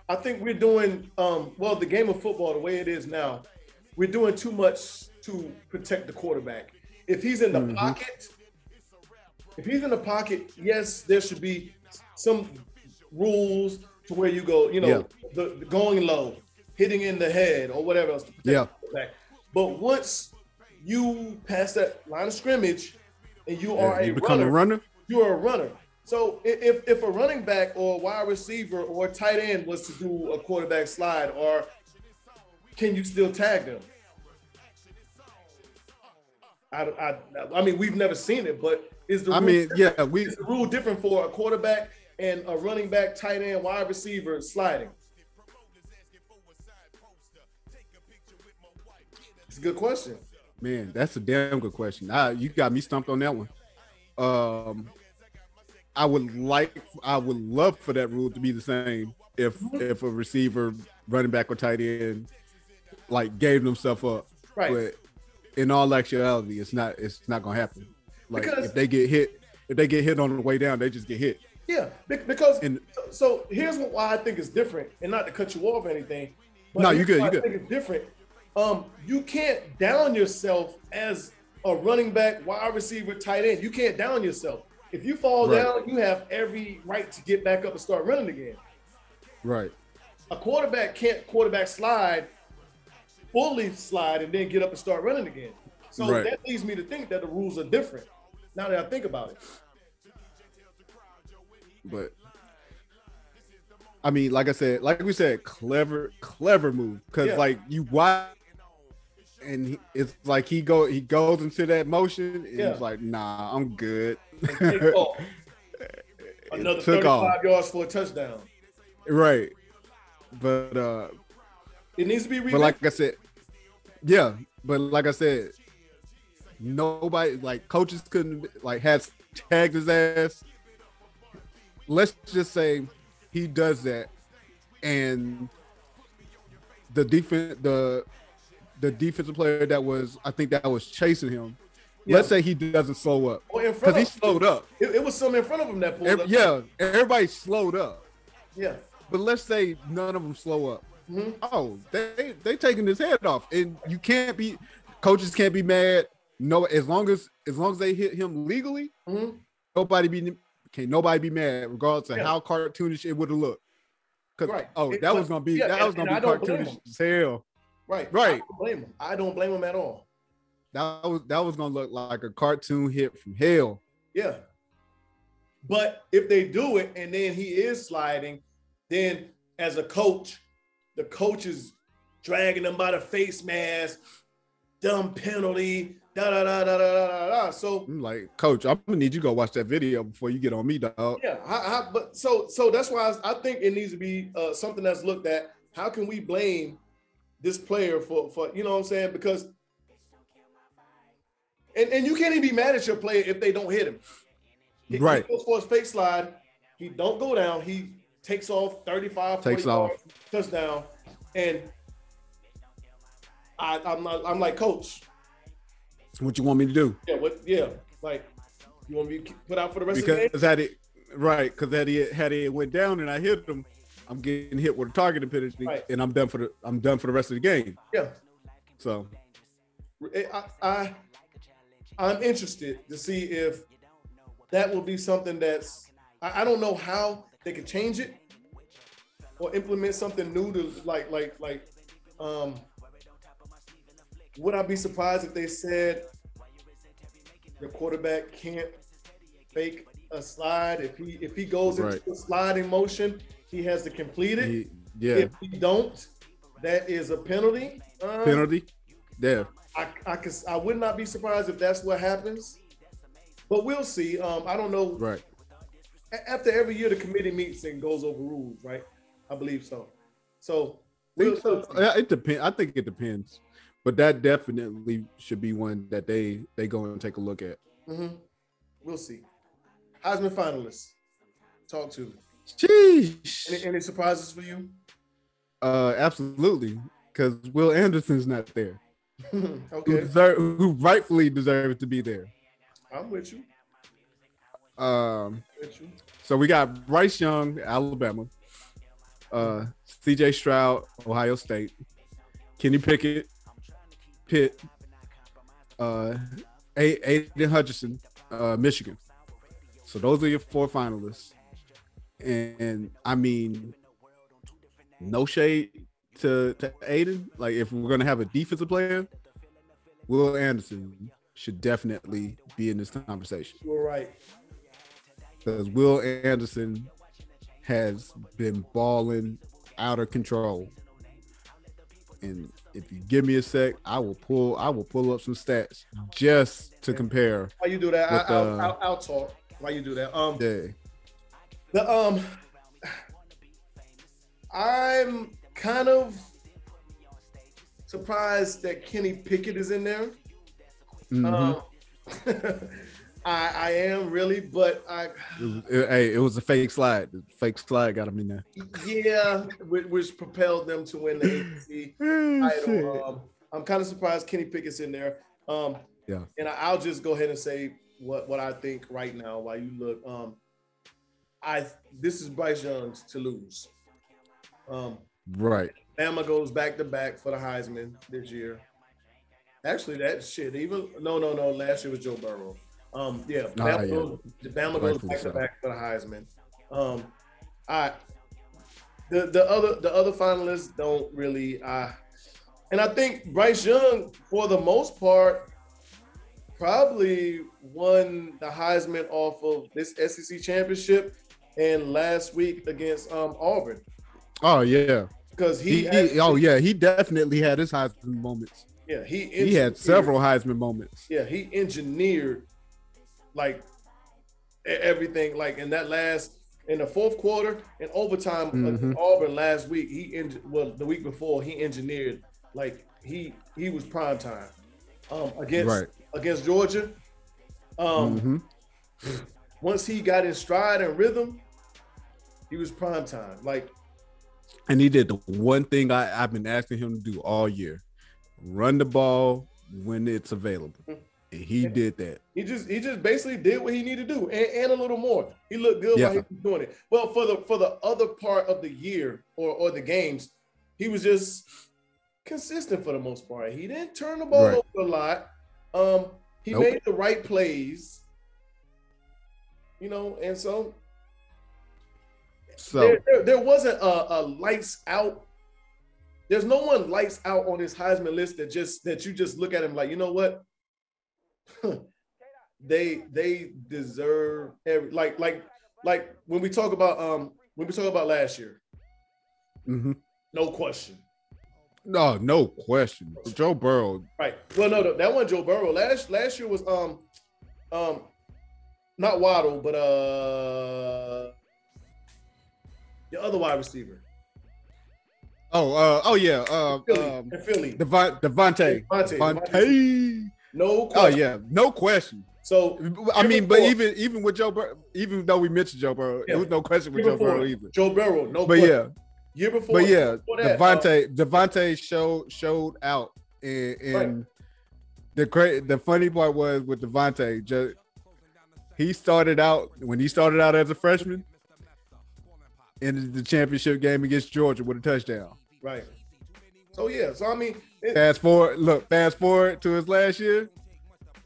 I think we're doing um well the game of football the way it is now. We're doing too much to protect the quarterback. If he's in the Mhm. pocket, if he's in the pocket, yes, there should be some rules to where you go, you know, Yeah. the, the going low, hitting in the head or whatever else to protect Yeah. But once you pass that line of scrimmage and you are you a become runner, a runner. you are a runner. So if if a running back or wide receiver or tight end was to do a quarterback slide, or can you still tag them? I, I, I mean, we've never seen it, but is the I mean, yeah, we is the rule different for a quarterback and a running back, tight end, wide receiver sliding? It's a good question. man, that's a damn good question. I, you got me stumped on that one. Um I would like I would love for that rule to be the same if if a receiver, running back or tight end like gave themselves up. Right. But in all actuality, it's not it's not gonna happen. Like Because- if they get hit, if they get hit on the way down, they just get hit. Yeah, because And- so, here's why I think it's different, and not to cut you off or anything. No, you good, you I think it's different. Um, you can't down yourself as a running back, wide receiver, tight end. You can't down yourself. If you fall Right. down, you have every right to get back up and start running again. Right. A quarterback can't quarterback slide, fully slide, and then get up and start running again. So Right. that leads me to think that the rules are different. Now that I think about it, But I mean, like I said, like we said, clever, clever move. Cause Yeah. like you watch, and he, it's like he go he goes into that motion, and Yeah. he's like, "Nah, I'm good." Another took 35 off. yards for a touchdown. right. But uh, It needs to be but like I said, yeah. But like I said, nobody like coaches couldn't like has tagged his ass. Let's just say he does that, and the defense the the defensive player that was I think that was chasing him. Let's say he doesn't slow up because front he slowed up. It, it was some in front of him that pulled Ev- up. yeah, everybody slowed up. Yeah. But let's say none of them slow up. Mhm. Oh, they they taking his head off, and you can't be coaches can't be mad. No, as long as as long as they hit him legally, Mhm. nobody be can nobody be mad, regardless of Yeah. how cartoonish it would have looked. Cause Right. oh, It- that was gonna be yeah, that and- was gonna be cartoonish as hell. Right. Right. I don't blame him. I don't blame him at all. That was that was gonna look like a cartoon hit from hell. Yeah. But if they do it and then he is sliding, then as a coach, the coach is dragging him by the face mask, dumb penalty, da da da da da da da. So I'm like, coach, I'm gonna need you to go watch that video before you get on me, dog. Yeah, how, how, but so so that's why I, I think it needs to be uh, something that's looked at. How can we blame this player for for you know what I'm saying? Because and, and you can't even be mad at your player if they don't hit him. He, Right. He goes for his fake slide. He don't go down. He takes off 35, Takes off. yards, touchdown. And I, I'm not, I'm like, coach, What you want me to do? yeah, what yeah, like you want me to put out for the rest of the game? Because had it right, because had it had it went down and I hit him, I'm getting hit with a targeting penalty, Right. and I'm done for the I'm done for the rest of the game. Yeah. So I, I I'm interested to see if that will be something that's I, I don't know how they could change it or implement something new to like like like um would I be surprised if they said the quarterback can't fake a slide if he if he goes Right. into a sliding motion he has to complete it. He- yeah, If he don't, that is a penalty. Uh, penalty. Yeah, I, I, could, I would not be surprised if that's what happens, but we'll see. Um, I don't know. right. After every year, the committee meets and goes over rules, right? I believe so. So we'll, so. It depends. I think it depends, but that definitely should be one that they they go and take a look at. Mhm. we'll see. Heisman finalists. Talk to me. Jeez. Any, any surprises for you? Uh, absolutely, because Will Anderson's not there, who, okay, deserve, who rightfully deserves to be there. I'm with you. Um, With you. so we got Bryce Young, Alabama, uh, C.J. Stroud, Ohio State, Kenny Pickett, Pitt, uh, Aidan Hutchinson, uh, Michigan. So those are your four finalists, and I mean, no shade to to Aidan. Like if we're gonna have a defensive player, Will Anderson should definitely be in this conversation You're right. because Will Anderson has been balling out of control. And if you give me a sec, I will pull I will pull up some stats just to compare. Why you do that? I, With, I'll, uh, I'll, I'll talk. Why you do that? Um, Yeah. The um, I'm kind of surprised that Kenny Pickett is in there. Mm-hmm. Um, I I am really, but I It it- hey, it was a fake slide. The fake slide got him in there. yeah, which, which propelled them to win the ACC title. Um, I'm kind of surprised Kenny Pickett's in there. Um, Yeah. and I- I'll just go ahead and say what what I think right now while you look. Um, I this is Bryce Young's to lose. Um, Right. Bama goes back to back for the Heisman this year. Actually, that shit. Even no, no, no. Last year was Joe Burrow. Um, yeah, Ah, Bama, yeah. goes, Bama goes back to back for the Heisman. Um, I the the other the other finalists don't really. Uh, and I think Bryce Young, for the most part, probably won the Heisman off of this SEC championship and last week against um, Auburn Oh yeah. because he, He, he- oh yeah. He definitely had his Heisman moments. yeah he He had several Heisman moments. yeah he engineered like everything like in that last in the fourth quarter and overtime against Mhm. Auburn last week he en- well the week before he engineered like he he was prime time um against Right. against Georgia um Mhm. Once he got in stride and rhythm he was prime time like And he did the one thing I, I've been asking him to do all year: run the ball when it's available. And he did that. He just he just basically did what he needed to do and, and a little more. He looked good while he was doing it. Well, for the for the other part of the year or or the games, he was just consistent for the most part. He didn't turn the ball Right. over a lot. Um, he Nope. made the right plays. You know, and so, So there, there, there wasn't a, a lights out. There's no one lights out on this Heisman list that just that you just look at him like, you know what? they they deserve every like like like when we talk about um when we talk about last year, mhm. no question. no, no question. Joe Burrow. Right. Well, no, no, that one Joe Burrow. Last last year was um um not Waddle, but uh the other wide receiver. Oh, uh, oh yeah. Uh, Philly. um, Philly. Devon, Devontae. Devontae, Devontae. No Oh question. yeah, no question. So I mean, but even even with Joe Burrow, even though we mentioned Joe Burrow, Yeah. there was no question with Joe before, Burrow either. Joe Burrow, no But question. yeah, Year before, but yeah, before that, uh, Devontae Devontae showed showed out, and, and the great the funny part was with Devontae, just he started out when he started out as a freshman, ended the championship game against Georgia with a touchdown. right. So yeah, so I mean, it, Fast forward, look, fast forward to his last year.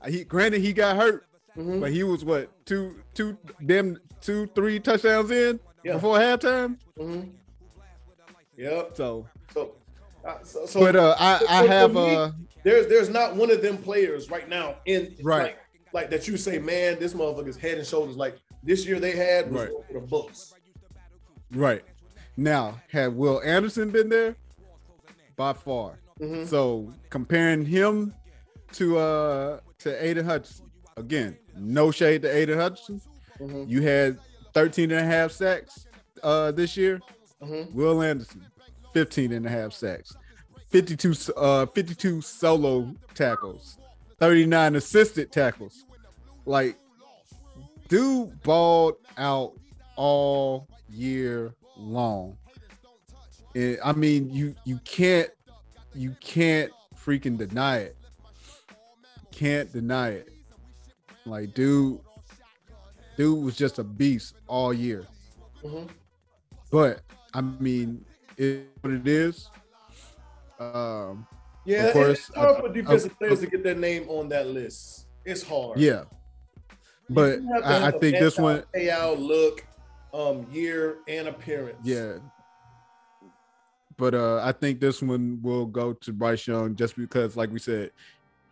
He granted he got hurt, mhm. but he was what two two them two three touchdowns in Yeah. before halftime. Mhm. Yep. So, So, uh, so, so but uh, I I have me, uh there's there's not one of them players right now in Right. like, like that you say, man, this motherfucker's head and shoulders like this year they had was Right. the books. right, Now, had Will Anderson been there, by far. Mhm. So comparing him to uh to Aidan Hutchinson, again, no shade to Aidan Hutchinson. Mhm. You had 13 and a half sacks uh this year. Mhm. Will Anderson, 15 and a half sacks, 52 uh 52 solo tackles, 39 assisted tackles. Like dude balled out all year long. And I mean, you you can't you can't freaking deny it. Can't deny it. Like dude, dude was just a beast all year. Mhm. But I mean, it what it is. Um, Yeah, Of course, it's hard I- for defensive I- players to get their name on that list. It's hard. yeah. But You have to I, I think this one, payout look, um, year and appearance. yeah. But uh, I think this one will go to Bryce Young just because, like we said,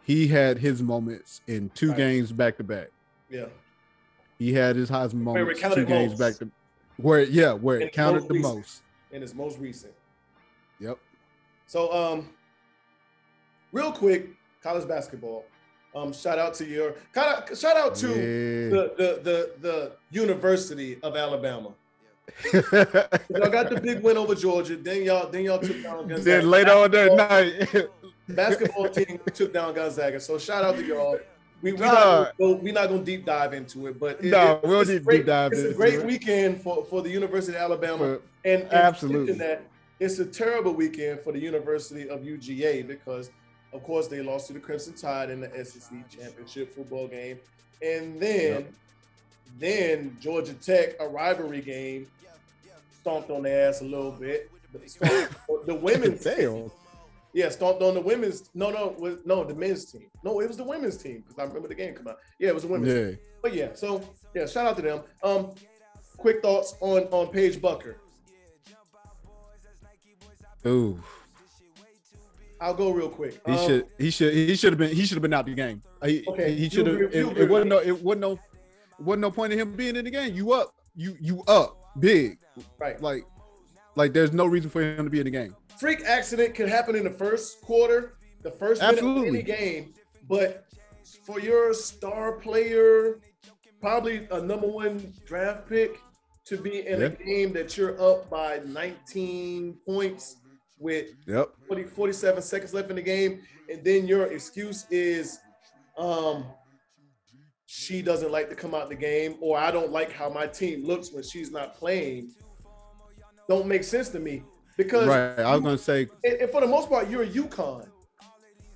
he had his moments in two Right. games back to back. yeah. He had his highest moments two games back to where yeah, where And it counted the recent. most. In his most recent. Yep. So, um, real quick, college basketball. Um, shout out to your shout out, shout out to Yeah. the, the the the University of Alabama. Y'all got the big win over Georgia. Then y'all then y'all took down Gonzaga. then later on that night, basketball team took down Gonzaga. So shout out to y'all. We we Nah. not gonna, go- we not gonna deep dive into it, but it- No, it- we'll it's deep- great, deep dive It's a great it. weekend for for the University of Alabama, For- and, and absolutely. that it's a terrible weekend for the University of UGA because, of course, they lost to the Crimson Tide in the SEC championship football game, and then Yep. then Georgia Tech a rivalry game stomped on their ass a little bit. The women's Damn. yeah, stomped on the women's. No, no, was no the men's team. No, it was the women's team because I remember the game come out. Yeah, it was the women's. Team. Yeah. But yeah, so yeah, shout out to them. Um, quick thoughts on on Paige Bueckers. Ooh. I'll go real quick. He Um, should he should he should have been he should have been out the game. He, Okay, he should have it, it wasn't no it wasn't no wasn't no point in him being in the game. You up. You you up big. Right. Like like there's no reason for him to be in the game. Freak accident could happen in the first quarter, the first minute of any game. But for your star player, probably a number one draft pick, to be in a game that you're up by 19 points with Yep. 40, 47 seconds left in the game, and then your excuse is, um, she doesn't like to come out the game, or I don't like how my team looks when she's not playing. Don't make sense to me because, Right. I was gonna say and, and for the most part, you're a UConn.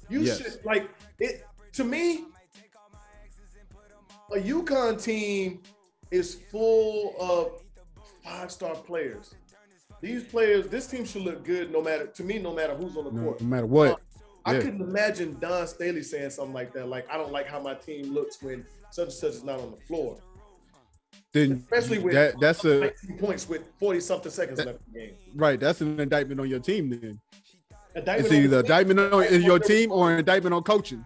You Yes. should like it. To me, a UConn team is full of five-star players. These players, this team should look good no matter to me, no matter who's on the no, court. no matter what. Uh, I Yeah. couldn't imagine Dawn Staley saying something like that. Like, I don't like how my team looks when such and such is not on the floor. Then Especially with that that's a points with 40 something seconds That- left in the game. right, that's an indictment on your team then. Indictment It's either the indictment on indictment your team or an indictment on coaching.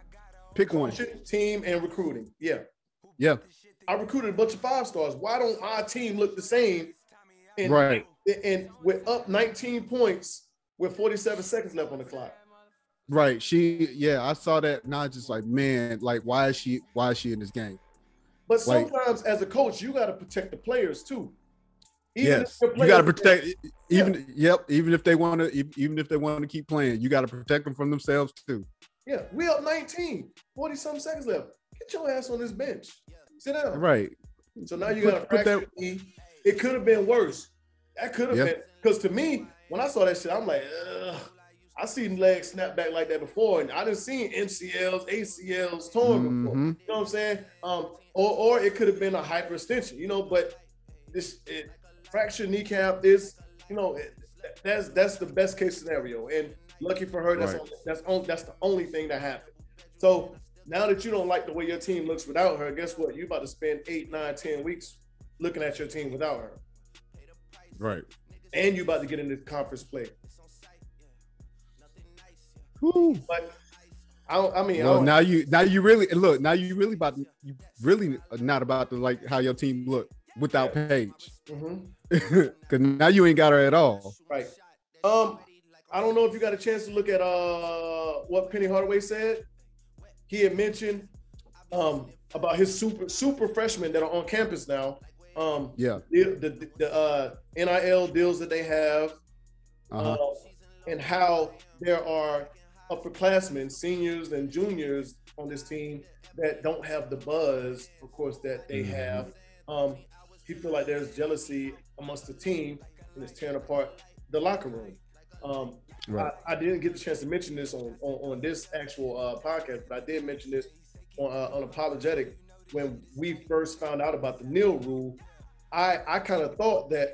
Pick one. team, and recruiting. Yeah. Yeah. I recruited a bunch of five stars. Why don't my team look the same? And, Right. And we're up 19 points with 47 seconds left on the clock. Right. She yeah, I saw that. Now just like, man, like why is she why is she in this game? But Like- sometimes as a coach, you got to protect the players too. Even yes. You gotta protect even yep, even if they want to even if they want to keep playing, you gotta protect them from themselves too. Yeah, we up 19, 40 some seconds left. Get your ass on this bench. Sit down. Right. So now you Put- gotta put that-. It could have been worse. That could have Yeah. been because to me, when I saw that shit, I'm like, Ugh. I seen legs snap back like that before, and I didn't see MCLs, ACLs torn before. Mhm. You know what I'm saying? Um, or or it could have been a hyperextension, you know. But this it, fractured kneecap is, you know, it, that's that's the best case scenario. And lucky for her, that's Right. only, that's on, that's the only thing that happened. So now that you don't like the way your team looks without her, guess what? You about to spend eight, nine, ten weeks looking at your team without her, Right. and you about to get into conference play. Whew. But I, I mean, I Well, don't, now you now you really look now you really about to- you really not about to like how your team look. without Paige. Mhm. Because now you ain't got her at all. Right. Um, I don't know if you got a chance to look at uh what Penny Hardaway said. He had mentioned um about his super super freshmen that are on campus now. Um, Yeah. the the, the uh, NIL deals that they have, Uh-huh. uh, and how there are upperclassmen, seniors, and juniors on this team that don't have the buzz, of course, that they Mhm. have. Um, he feel like there's jealousy amongst the team and it's tearing apart the locker room. Um, Right. I, I didn't get the chance to mention this on on, on this actual uh, podcast, but I did mention this on uh, on apologetic when we first found out about the nil rule. I I kind of thought that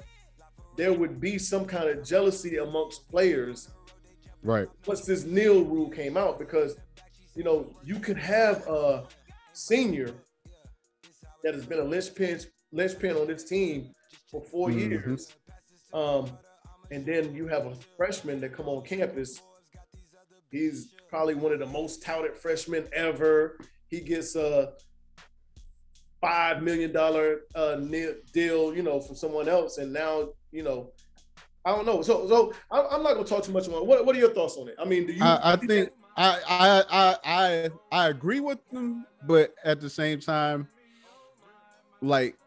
there would be some kind of jealousy amongst players Right. once this nil rule came out because you know you could have a senior that has been a linchpin linchpin on this team for 4 Mhm. years um and then you have a freshman that come on campus he's probably one of the most touted freshmen ever he gets a five million dollar uh deal you know from someone else and now you know I don't know. So, so I'm I'm not gonna talk too much on it. What, what are your thoughts on it? I mean, do you? I, I think I, I I I I agree with them, but at the same time, like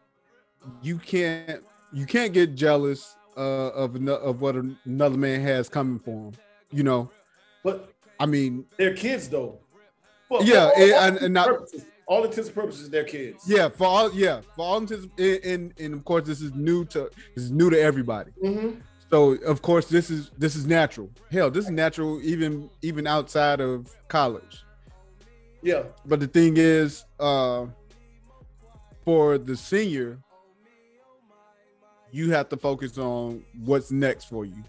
you can't you can't get jealous uh, of of what another man has coming for him. You know, but I mean, they're kids though. Yeah, and- and- and not- purposes, all intents and purposes, they're kids. yeah, for all yeah, for all intents and, and and of course this is new to this is new to everybody. hmm So of course this is this is natural. Hell, this is natural even even outside of college. Yeah. But the thing is, uh, for the senior, you have to focus on what's next for you.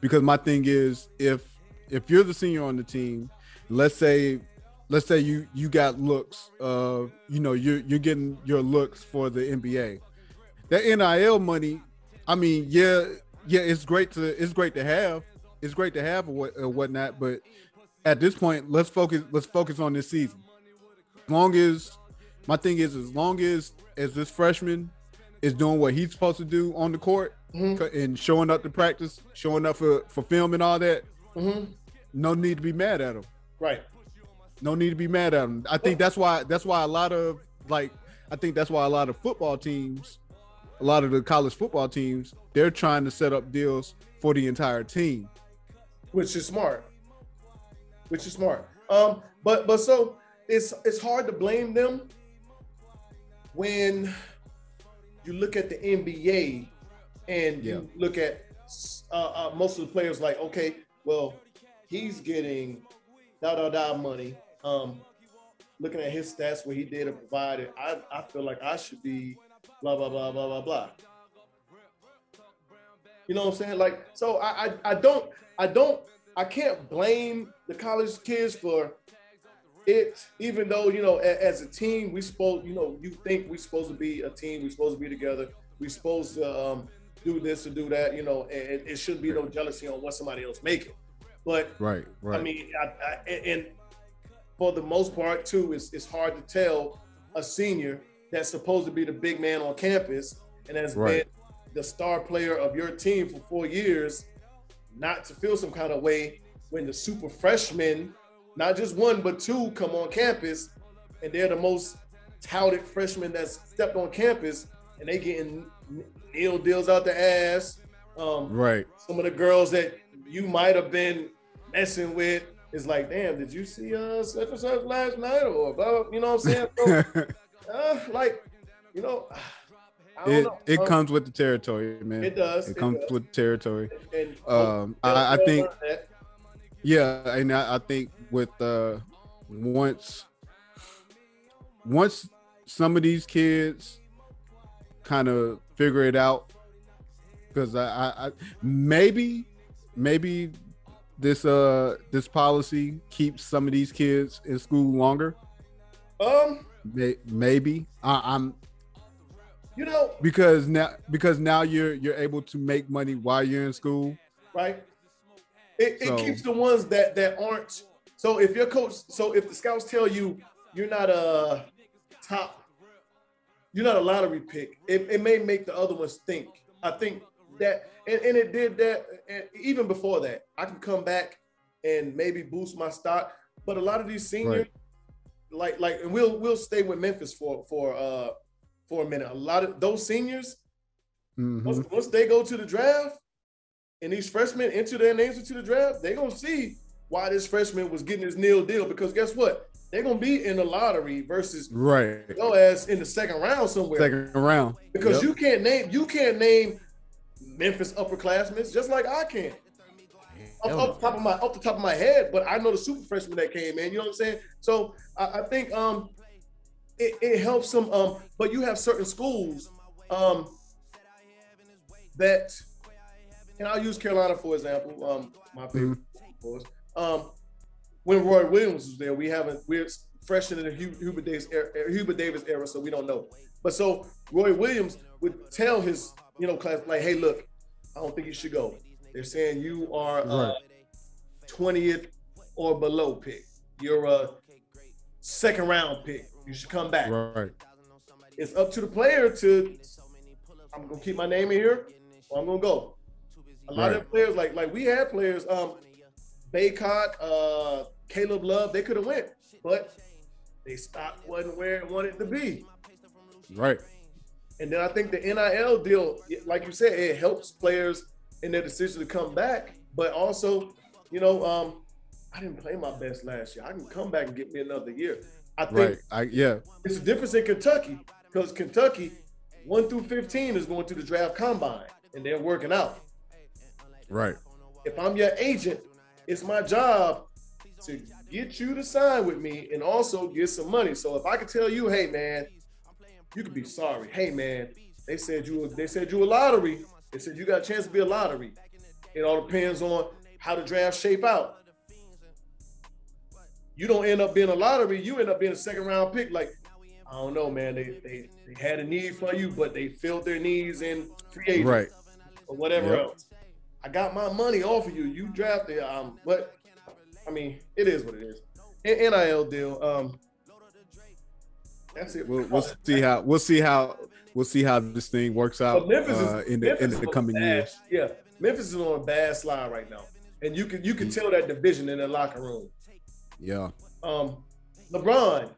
Because my thing is, if if you're the senior on the team, let's say let's say you you got looks, uh, you know, you're you're getting your looks for the NBA. That NIL money, I mean, yeah, yeah, it's great to it's great to have. It's great to have or what or whatnot, but at this point, let's focus let's focus on this season. As long as my thing is as long as as this freshman is doing what he's supposed to do on the court Mhm. and showing up to practice, showing up for, for film and all that, hmm no need to be mad at him. Right. No need to be mad at him. I think that's why that's why a lot of like I think that's why a lot of football teams, a lot of the college football teams, they're trying to set up deals for the entire team. Which is smart. Which is smart. Um, but but so it's it's hard to blame them when you look at the NBA and Yeah. you look at uh, uh, most of the players like, okay, well, he's getting da da da money. Um, looking at his stats, what he did and provided, I, I feel like I should be blah blah blah blah blah blah. You know what I'm saying? Like, so I, I I don't I don't I can't blame the college kids for it, even though you know a- as a team we supposed you know you think we're supposed to be a team, we're supposed to be together, we're supposed to um, do this or do that, you know, and it, shouldn't be no jealousy on what somebody else making. But Right, right. I mean, I, I, and for the most part, too, it's, it's hard to tell a senior that's supposed to be the big man on campus and has Right. been the star player of your team for four years, not to feel some kind of way when the super freshmen, not just one but two, come on campus, and they're the most touted freshmen that's stepped on campus, and they getting nil deals out the ass. Um, right. some of the girls that you might have been messing with is like, damn, did you see uh such and such last night or blah, blah, you know what I'm saying? So, uh, like, you know, it know. it Um, comes with the territory, man. It does. It comes does. with the territory. And, Um, I, I think. Yeah, and I, I think with uh once once some of these kids kind of figure it out, because I, I, I maybe maybe this uh this policy keeps some of these kids in school longer. um, May- Maybe I, I'm you know, because now because now you're you're able to make money while you're in school. right? It, it So- keeps the ones that that aren't. So if your coach, so if the scouts tell you you're not a top you're not a lottery pick. It, it may make the other ones think. I think that, and, and it did that. And even before that, I can come back and maybe boost my stock. But a lot of these seniors, right. like like, and we'll we'll stay with Memphis for for uh for a minute. A lot of those seniors, mm-hmm. once, once they go to the draft, and these freshmen enter their names into the draft, they're gonna see why this freshman was getting his nil deal. Because guess what? They're gonna be in the lottery versus right go as in the second round somewhere. Second round. Because yep. you can't name you can't name Memphis upperclassmen just like I can. Off, the top of my off the top of my head, but I know the super freshman that came in. You know what I'm saying? So I, I think um it, it helps them. Um, but you have certain schools um that, and I'll use Carolina for example. Um, my favorite, mm-hmm. Um, when Roy Williams was there, we haven't we're fresh in the Hubert Davis era, Hubert Davis era, so we don't know. But so Roy Williams would tell his you know class like, hey, look, I don't think you should go. They're saying you are a twentieth or below pick. You're a second round pick. You should come back. Right. It's up to the player to. I'm gonna keep my name in here, or I'm gonna go. A lot right. of players, like like we had players, um, Bacot, uh, Caleb Love, they could have went, but they stopped wasn't where it wanted to be. Right. And then I think the NIL deal, like you said, it helps players in their decision to come back, but also, you know, um, I didn't play my best last year. I can come back and get me another year. I think right. I, yeah. It's a difference in Kentucky because Kentucky, one through 15 is going to the draft combine and they're working out. Right. If I'm your agent, it's my job to get you to sign with me and also get some money. So if I could tell you, hey man, you could be sorry. Hey man, they said you they said you a lottery. They said you got a chance to be a lottery. It all depends on how the draft shape out. You don't end up being a lottery, you end up being a second round pick. Like, I don't know, man. They they, they had a need for you, but they filled their needs in free agent right. or whatever yep. else. I got my money off of you. You drafted, um, but I mean, it is what it is. NIL deal. Um, that's it. We'll, we'll see how we'll see how we'll see how this thing works out Memphis is, uh, in the in the coming bad, years. Yeah, Memphis is on a bad slide right now, and you can you can tell that division in the locker room. Yeah. Um, LeBron.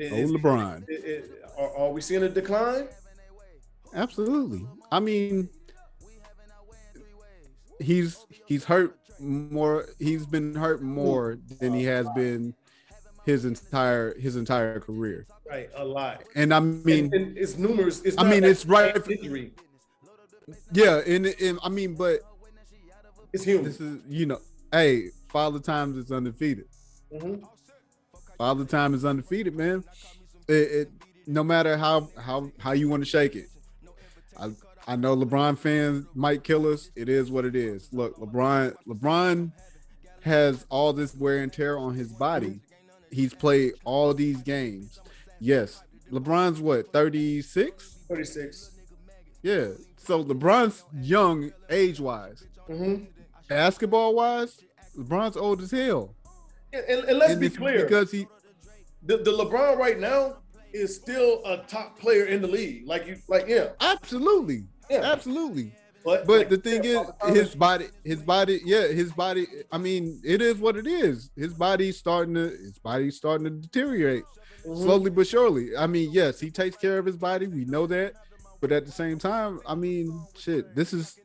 oh, LeBron. are, are we seeing a decline? Absolutely. I mean, he's he's hurt more. He's been hurt more than he has been his entire his entire career. Right, a lot. And I mean, and, and it's numerous. It's I mean, it's right. Injury. Yeah, and, and I mean, but it's human. This is you know, hey, Father Times is undefeated. Mm-hmm. Father Time is undefeated, man. It, it no matter how how how you want to shake it. I I know LeBron fans might kill us. It is what it is. Look, LeBron LeBron has all this wear and tear on his body. He's played all these games. Yes, LeBron's what 36? 36. Yeah. So LeBron's young age wise. Mm-hmm. Basketball wise, LeBron's old as hell. And, and, and let's and be clear, because he the, the LeBron right now is still a top player in the league. Like you, like yeah, absolutely, yeah, absolutely. But, but like, the thing is, his body, his body, yeah, his body. I mean, it is what it is. His body's starting to, his body's starting to deteriorate mm-hmm. slowly but surely. I mean, yes, he takes care of his body. We know that, but at the same time, I mean, shit, this is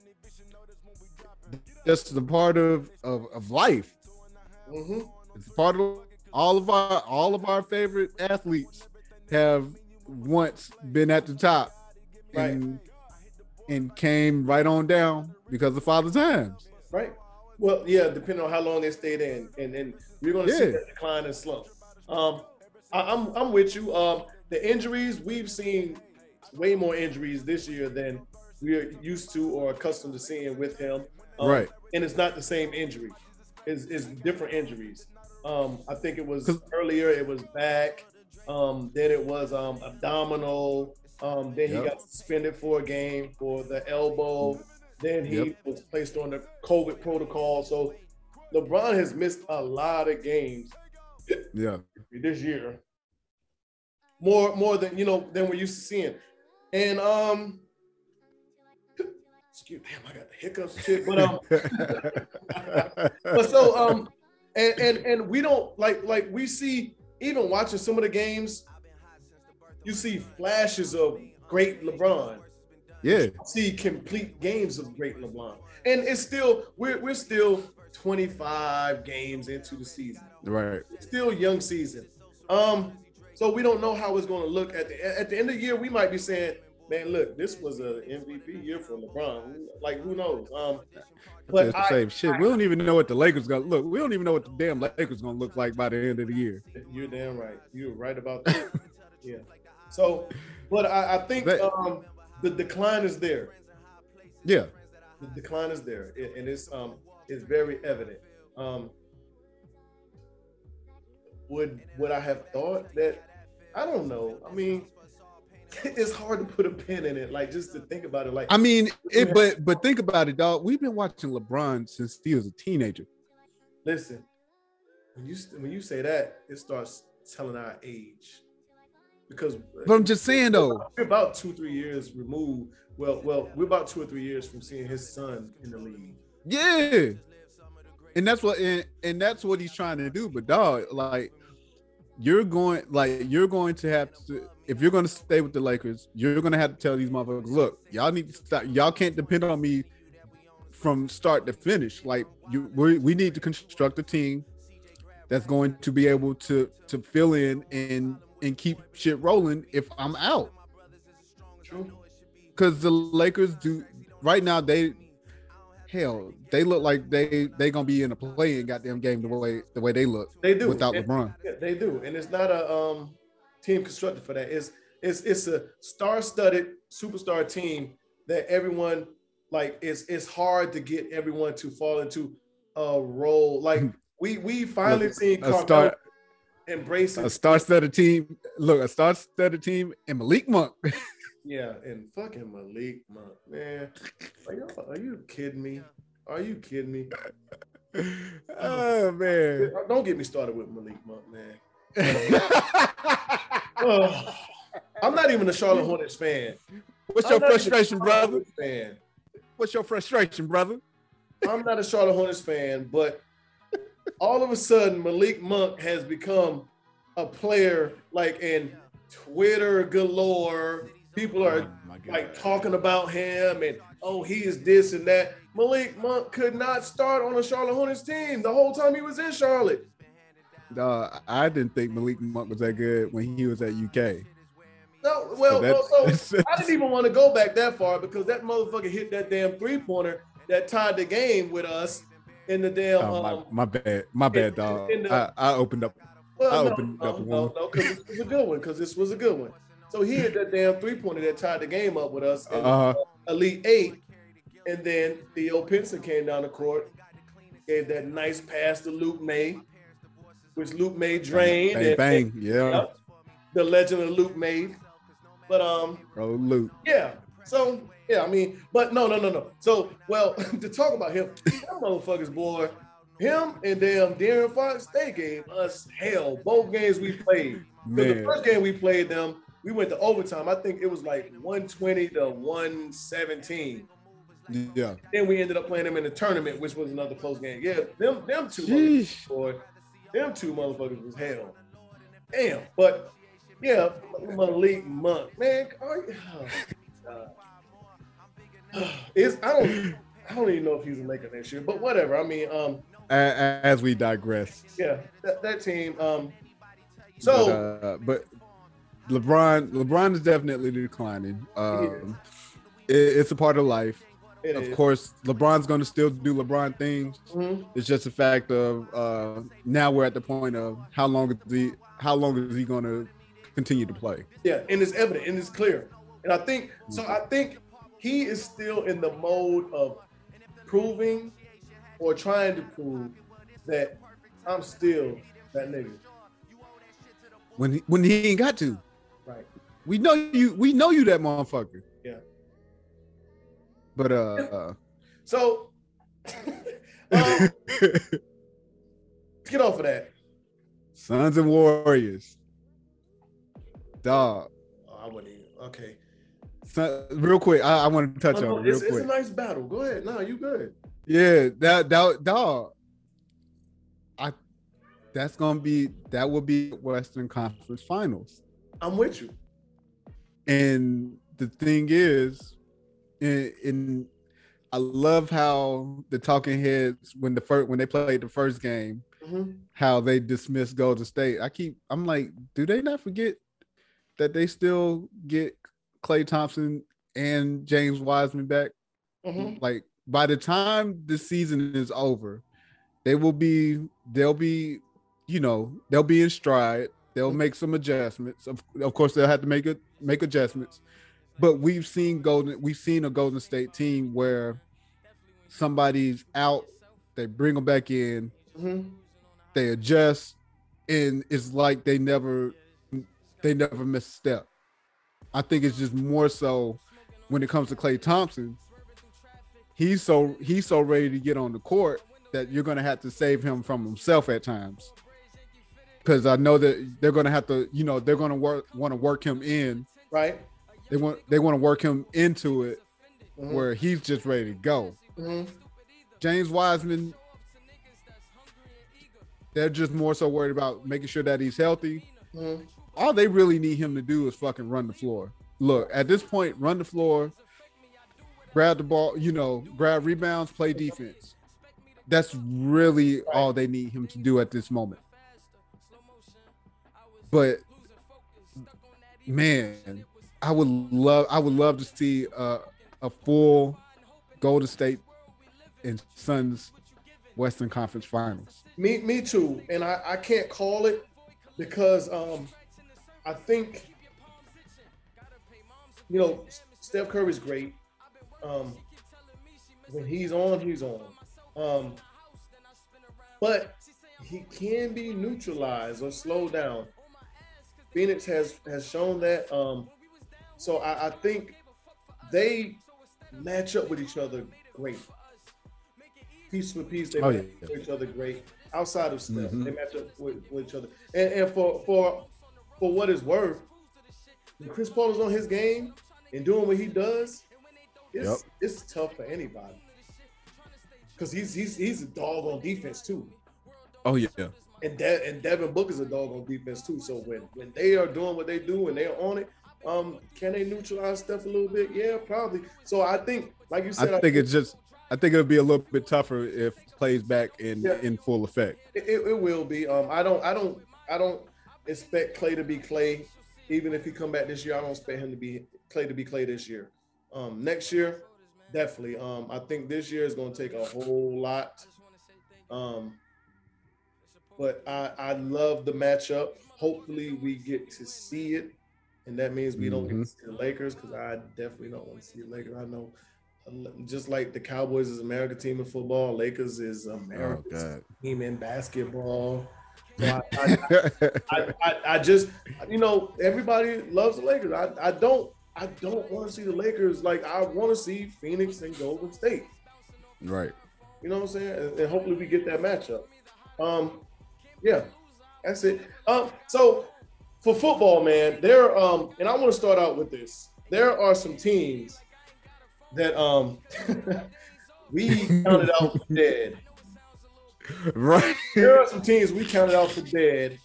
just the part of of, of life. Mm-hmm. It's part of all of our all of our favorite athletes have once been at the top right. and, and came right on down because of father times. Right. Well, yeah, depending on how long they stayed in, and and we're going to yeah. see that decline and slump. Um, I, am I'm, I'm with you. Um, the injuries we've seen way more injuries this year than we're used to or accustomed to seeing with him. Um, right. And it's not the same injury. It's, it's different injuries. Um, I think it was earlier. It was back. Um, then it was um, abdominal. Um, then he got suspended for a game for the elbow. Then he yep. was placed on the COVID protocol. So LeBron has missed a lot of games. Yeah. This year. more more than you know than we're used to seeing. And um, excuse damn, I got the hiccups shit. But um, but so um, and and and we don't like like we see even watching some of the games, you see flashes of great LeBron. yeah, You see complete games of great LeBron, and it's still we're we're still 25 games into the season right. still young season. Um, so we don't know how it's going to look at the at the end of the year. We might be saying, "Man, look, this was a MVP year for LeBron." Like, who knows? Um, but I, same shit. we don't even know what the Lakers gonna look. We don't even know what the damn Lakers gonna look like by the end of the year. you're damn right. You're right about that. yeah. So, but I, I think That- um, the decline is there. Yeah, The decline is there, It- and it's um it's very evident. Um, would would I have thought that? I don't know. I mean, it's hard to put a pin in it. Like just to think about it. Like I mean, it, but but think about it, dog. We've been watching LeBron since he was a teenager. listen, when you when you say that, it starts telling our age. Because But I'm just saying though. we're about two three years removed. Well, well, we're about two or three years from seeing his son in the league. Yeah. And that's what and, and that's what he's trying to do. But dog, like you're going like you're going to have to if you're going to stay with the Lakers, you're going to have to tell these motherfuckers, look, y'all need to stop. Y'all can't depend on me from start to finish. Like you, we, we need to construct a team that's going to be able to to fill in and and keep shit rolling if I'm out. True. Because the Lakers do right now they hell they look like they they gonna be in a playing goddamn game the way the way they look They do without And- LeBron. Yeah, they do, and it's not a um, team constructed for that. It's it's it's a star-studded superstar team that everyone like. It's it's hard to get everyone to fall into a role. Like we we finally seen Carmelo star embrace a star-studded team. Look, a star-studded team and Malik Monk. Yeah, and fucking Malik Monk, man. Are you, are you kidding me? Are you kidding me? oh man. Don't get me started with Malik Monk, man. Ugh. I'm not even a Charlotte Hornets fan. What's your not even a frustration, brother? Fan. What's your frustration, brother? I'm not a Charlotte Hornets fan, but all of a sudden Malik Monk has become a player like in Twitter galore. People are Oh, like talking about him and oh he is this and that. Malik Monk could not start on a Charlotte Hornets team the whole time he was in Charlotte. Uh, I didn't think Malik Monk was that good when he was at UK. No, well, So well, that's- so I didn't even want to go back that far because that motherfucker hit that damn three pointer that tied the game with us in the damn. Oh, my, um, my bad, my bad, in- dog. in the- I, I opened up. Well, I no, opened no, up no, one. no, because this was a good one. Because this was a good one. So he hit that damn three pointer that tied the game up with us, in Uh, Elite Eight, and then Theo Pinson came down the court, gave that nice pass to Luke Maye, which Luke Maye drained. bang, and- bang, yeah, Yep. the legend of Luke Maye. But um, oh Luke. yeah. So yeah, I mean, but no, no, no, no. So well, to talk about him, that motherfuckers, boy, him and damn De'Aaron Fox, they gave us hell both games we played. the first game we played them, we went to overtime. I think it was like 120 to 117. yeah. Then we ended up playing them in the tournament, which was another close game. Yeah, them them two motherfuckers, boy, them two motherfuckers was hell. Damn, but yeah, Malik Monk, man, are you, oh. It's I don't I don't even know if he's a Laker next year, but whatever. I mean, um, A- a- As we digress. yeah, that, that team. Um, but, so uh, but LeBron, LeBron is definitely declining. Um, it, it's a part of life. it Of is. course, LeBron's going to still do LeBron things. Mhm. It's just a fact of uh, now we're at the point of how long is he how long is he going to continue to play? Yeah, and it's evident and it's clear. And I think so. I think he is still in the mode of proving or trying to prove that I'm still that nigga. When he, when he ain't got to, Right. we know you. We know you that motherfucker. Yeah. But uh, So um, get off of that. Suns and Warriors. Dog. Oh, I wouldn't even. Okay. So, real quick, I, I want to touch Oh, no, on it real it's, it's quick. a nice battle. Go ahead. No, you good. Yeah, that that dog. I that's gonna be that will be Western Conference Finals. I'm with you. And the thing is, in, in I love how the talking heads when the first when they played the first game, Mhm. how they dismissed Golden State. I keep I'm like, do they not forget that they still get Klay Thompson and James Wiseman back? Mhm. Like by the time the season is over, they will be they'll be, you know, they'll be in stride. They'll make some adjustments. Of, of course, they'll have to make it make adjustments. But we've seen Golden, we've seen a Golden State team where somebody's out, they bring them back in, Mhm. they adjust, and it's like they never they never miss a step. I think it's just more so when it comes to Klay Thompson. He's so he's so ready to get on the court that you're gonna have to save him from himself at times. Because I know that they're gonna have to, you know, they're gonna work want to work him in. Right. They want they want to work him into it Mhm. where he's just ready to go. Mhm. James Wiseman, they're just more so worried about making sure that he's healthy. Mhm. All they really need him to do is fucking run the floor. Look, at this point, run the floor, grab the ball, you know, grab rebounds, play defense. That's really all they need him to do at this moment. But man, I would love I would love to see a, a full Golden State and Suns Western Conference Finals. Me, me too. And I, I can't call it because um, I think you know Steph Curry's great. Um, when he's on, he's on. Um, but he can be neutralized or slowed down. Phoenix has has shown that. Um, so I, I think they match up with each other great. Piece for piece, they Oh, match yeah. up with each other great. Outside of Steph, Mhm. they match up with, with each other. And, and for for for what it's worth, when Chris Paul is on his game and doing what he does, it's Yep. it's tough for anybody. Cause he's he's he's a dog on defense too. Oh yeah. And De- and Devin Book is a dog on defense too. So when when they are doing what they do and they're on it, um, can they neutralize stuff a little bit? Yeah, probably. So I think, like you said, I think it's just I think it'll be a little bit tougher if plays back in Yeah. in full effect. It, it, it will be. Um, I don't, I don't, I don't expect Klay to be Klay. Even if he come back this year, I don't expect him to be Klay to be Klay this year. Um, next year, definitely. Um, I think this year is going to take a whole lot. Um, but I, I love the matchup. Hopefully, we get to see it, and that means we don't get to see the Lakers because I definitely don't want to see the Lakers. I know, just like the Cowboys is American team in football, Lakers is America's team in basketball. So I, I, I, I, just, you know, everybody loves the Lakers. I, I don't, I don't want to see the Lakers like I want to see Phoenix and Golden State. right. You know what I'm saying? And, and hopefully we get that matchup. Um, yeah, that's it. Um, so for football, man, there um, and I want to start out with this. There are some teams that um we counted out for dead. Right. There are some teams we counted out for dead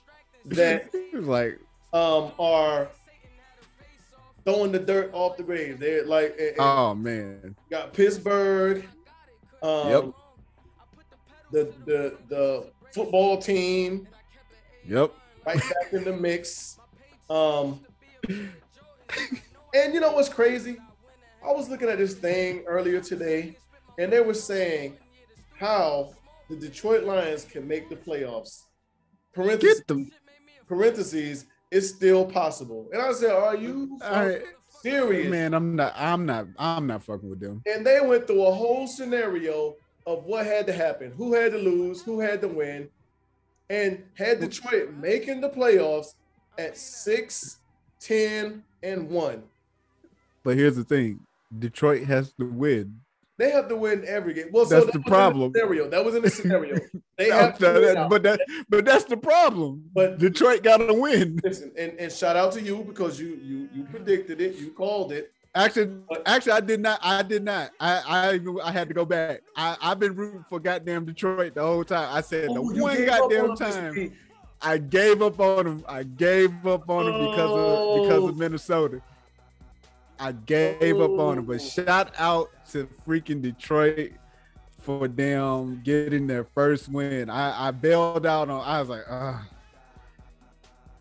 that like um are throwing the dirt off the grave. They're like and- and oh man. got Pittsburgh. Um, Yep. The the the football team Yep. right back in the mix. Um, and you know what's crazy? I was looking at this thing earlier today, and they were saying how the Detroit Lions can make the playoffs. Parentheses, Get them. parentheses, it's still possible. And I said, Are you I, serious? man, I'm not. I'm not. I'm not fucking with them. And they went through a whole scenario of what had to happen, who had to lose, who had to win, and had Detroit making the playoffs at six, 10, and 1. But here's the thing: Detroit has to win They have to win every game. Well, That's so that the problem. Scenario. That was in the scenario. They have to win that- but that but that's the problem. But- Detroit got to win. Listen, and, and shout out to you because you you you predicted it, you called it. Actually, But- actually, I did not. I did not. I I I had to go back. I I've been rooting for goddamn Detroit the whole time. I said the Oh, you one goddamn time. I gave up on them. I gave up on them because of because Oh. of Minnesota. I gave up on them. But shout out to freaking Detroit for them getting their first win. I I bailed out on. I was like, ah.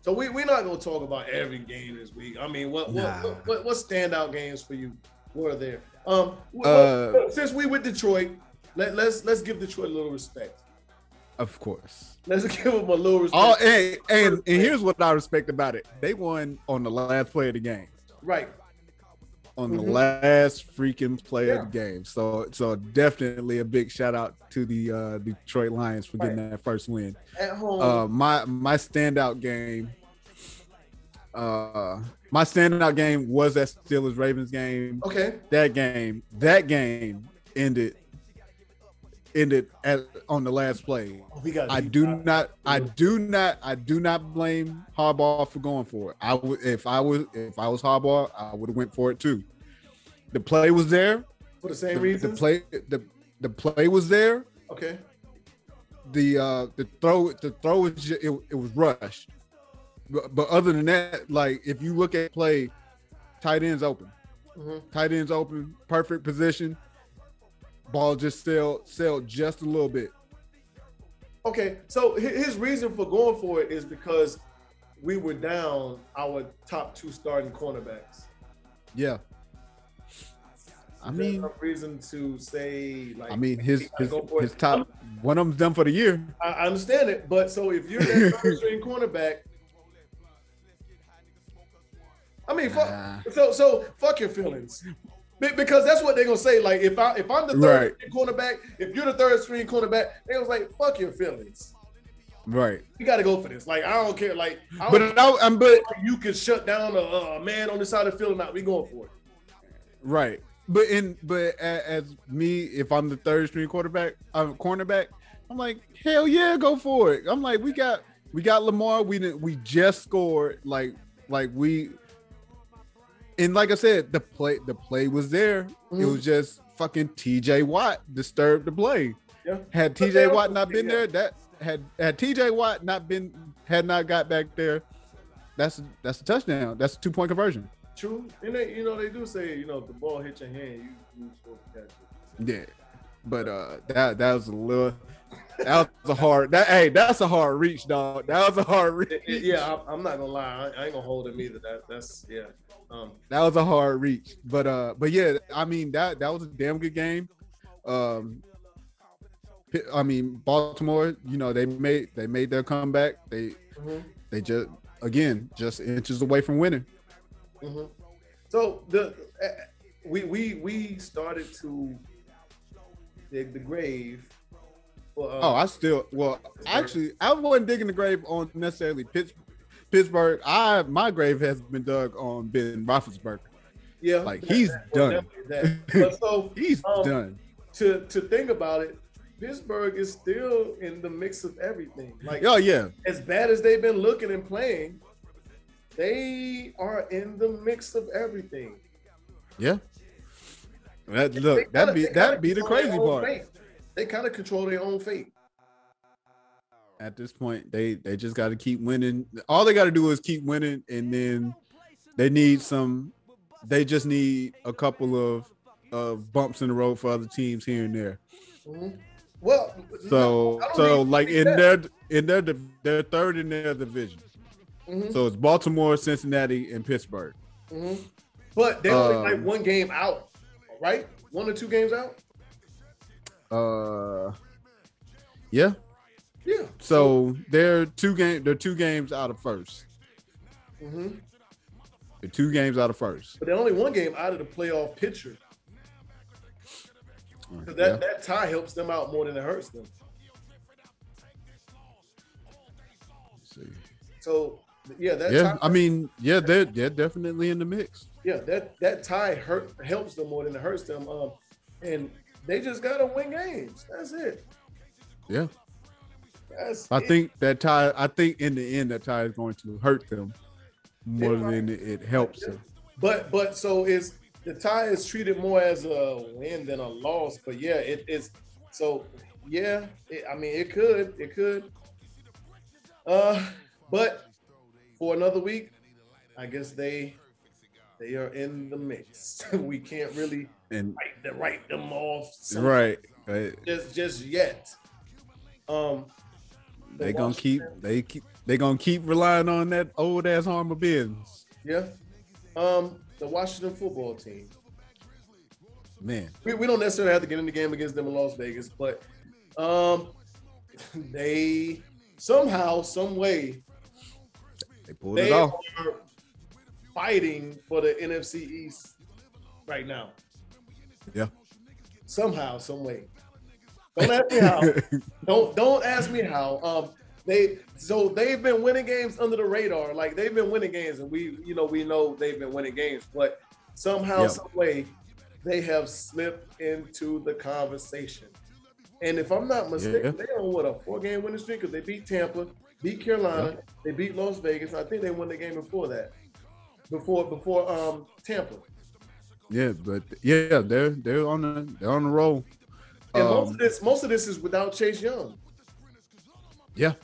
So we we're not gonna talk about every game this week. I mean, what what, Nah. what, what what standout games for you were there? Um, Uh, since we with Detroit, let let's let's give Detroit a little respect. Of course. Let's give them a little respect. Oh, and, and and here's what I respect about it. They won on the last play of the game. right. On the Mhm. last freaking play Yeah. of the game. So so definitely a big shout out to the uh Detroit Lions for getting that first win. At home. Uh my my standout game. Uh my standout game was that Steelers Ravens game. okay. That game, that game ended ended at on the last play. Oh. I do not. I do not. I do not blame Harbaugh for going for it. I would if I was if I was Harbaugh, I would have went for it too. The play was there. for the The, reason. the play the the play was there. Okay. The uh the throw the throw was ju- it, it was rushed. But, but other than that, like if you look at play, tight ends open, Mhm. tight ends open, perfect position. Ball just sailed sailed just a little bit. Okay. So his reason for going for it is because we were down our top two starting cornerbacks. Yeah. I mean, reason to say like I mean, his his, go for it. his top one of them's done for the year. I I understand it, but so if you're that third string cornerback, I mean, fuck, Nah. so so fuck your feelings, because that's what they're gonna say. Like if I if I'm the third Right. cornerback, if you're the third string cornerback, they was like fuck your feelings. Right. You got to go for this. Like I don't care. Like I But don't I, I'm but you can shut down a, a man on the side of the field or not. We going for it. right. But in but as, as me, if I'm the third string quarterback, I'm cornerback. I'm like hell yeah, go for it. I'm like we got we got Lamar. We didn't we just scored like like we. And like I said, the play the play was there. It Mhm. was just fucking T.J. Watt disturbed the play. Yeah. Had T.J. Watt not been there, that had had T.J. Watt not been had not got back there, that's that's a touchdown. That's a two point conversion. True. And they, you know they do say you know if the ball hits your hand, you you supposed to catch it. Yeah, but uh, that that was a little. That was a hard. That hey, that's a hard reach, dog. That was a hard reach. It- it- yeah, I'm, I'm not gonna lie. I, I ain't gonna hold him either. That that's yeah. Um, That was a hard reach. But uh, but yeah, I mean that that was a damn good game. Um, I mean Baltimore. You know they made they made their comeback. They mhm, they just again just inches away from winning. mhm. So the uh, we we we started to dig the grave. For, uh, Oh, I still well actually I wasn't digging the grave on necessarily Pitts, Pittsburgh. I my grave has been dug on Ben Roethlisberger. yeah, like, that- he's that- done. that. So He's Um, done. to to think about it, Pittsburgh is still in the mix of everything. Like Oh yeah, as bad as they've been looking and playing, they are in the mix of everything. yeah. That look that be that be the crazy part. fate. They kind of control their own fate. At this point, they they just got to keep winning. All they got to do is keep winning, and then they need some. They just need a couple of of bumps in the road for other teams here and there. Mhm. Well, So don't so like in that. their in their their third in their division. Mhm, So it's Baltimore, Cincinnati, and Pittsburgh. mhm. but they're only Um, like one game out, right? One or two games out. Uh, yeah. Yeah. So they're two game. They're two games out of first. Mhm. They're two games out of first. But they're only one game out of the playoff picture. That, Yeah. that tie helps them out more than it hurts them. See. So yeah, that Yeah, tie, I mean, yeah, they're they're definitely in the mix. yeah, that that tie hurt helps them more than it hurts them. Um, and they just gotta win games. That's it. Yeah. That's I it. think that tie. I think in the end that tie is going to hurt them more It than it, it helps them. But but so is the tie is treated more as a win than a loss. But yeah, it is. So yeah, it, I mean it could it could. Uh, but for another week, I guess they they are in the mix. we can't really And write, them- write them off right, just just yet. Um, the they gonna keep Washington- they keep they gonna keep relying on that old ass armor Benz. yeah. Um, the Washington football team. Man, we, we don't necessarily have to get in the game against them in Las Vegas, but um, they somehow, some way, they pulled it off. are fighting for the NFC East right now. Yeah. Somehow, some way. Don't ask me how. don't don't ask me how. Um, they so they've been winning games under the radar. Like they've been winning games, and we you know we know they've been winning games, but somehow, Yeah. some way, they have slipped into the conversation. And if I'm not mistaken, Yeah. they on what a four game winning streak because they beat Tampa, beat Carolina, they beat Las Vegas. I think they won the game before that, before before um Tampa. yeah, but yeah, they're they're on the they're on the roll. And most Um, of this most of this is without Chase Young yeah,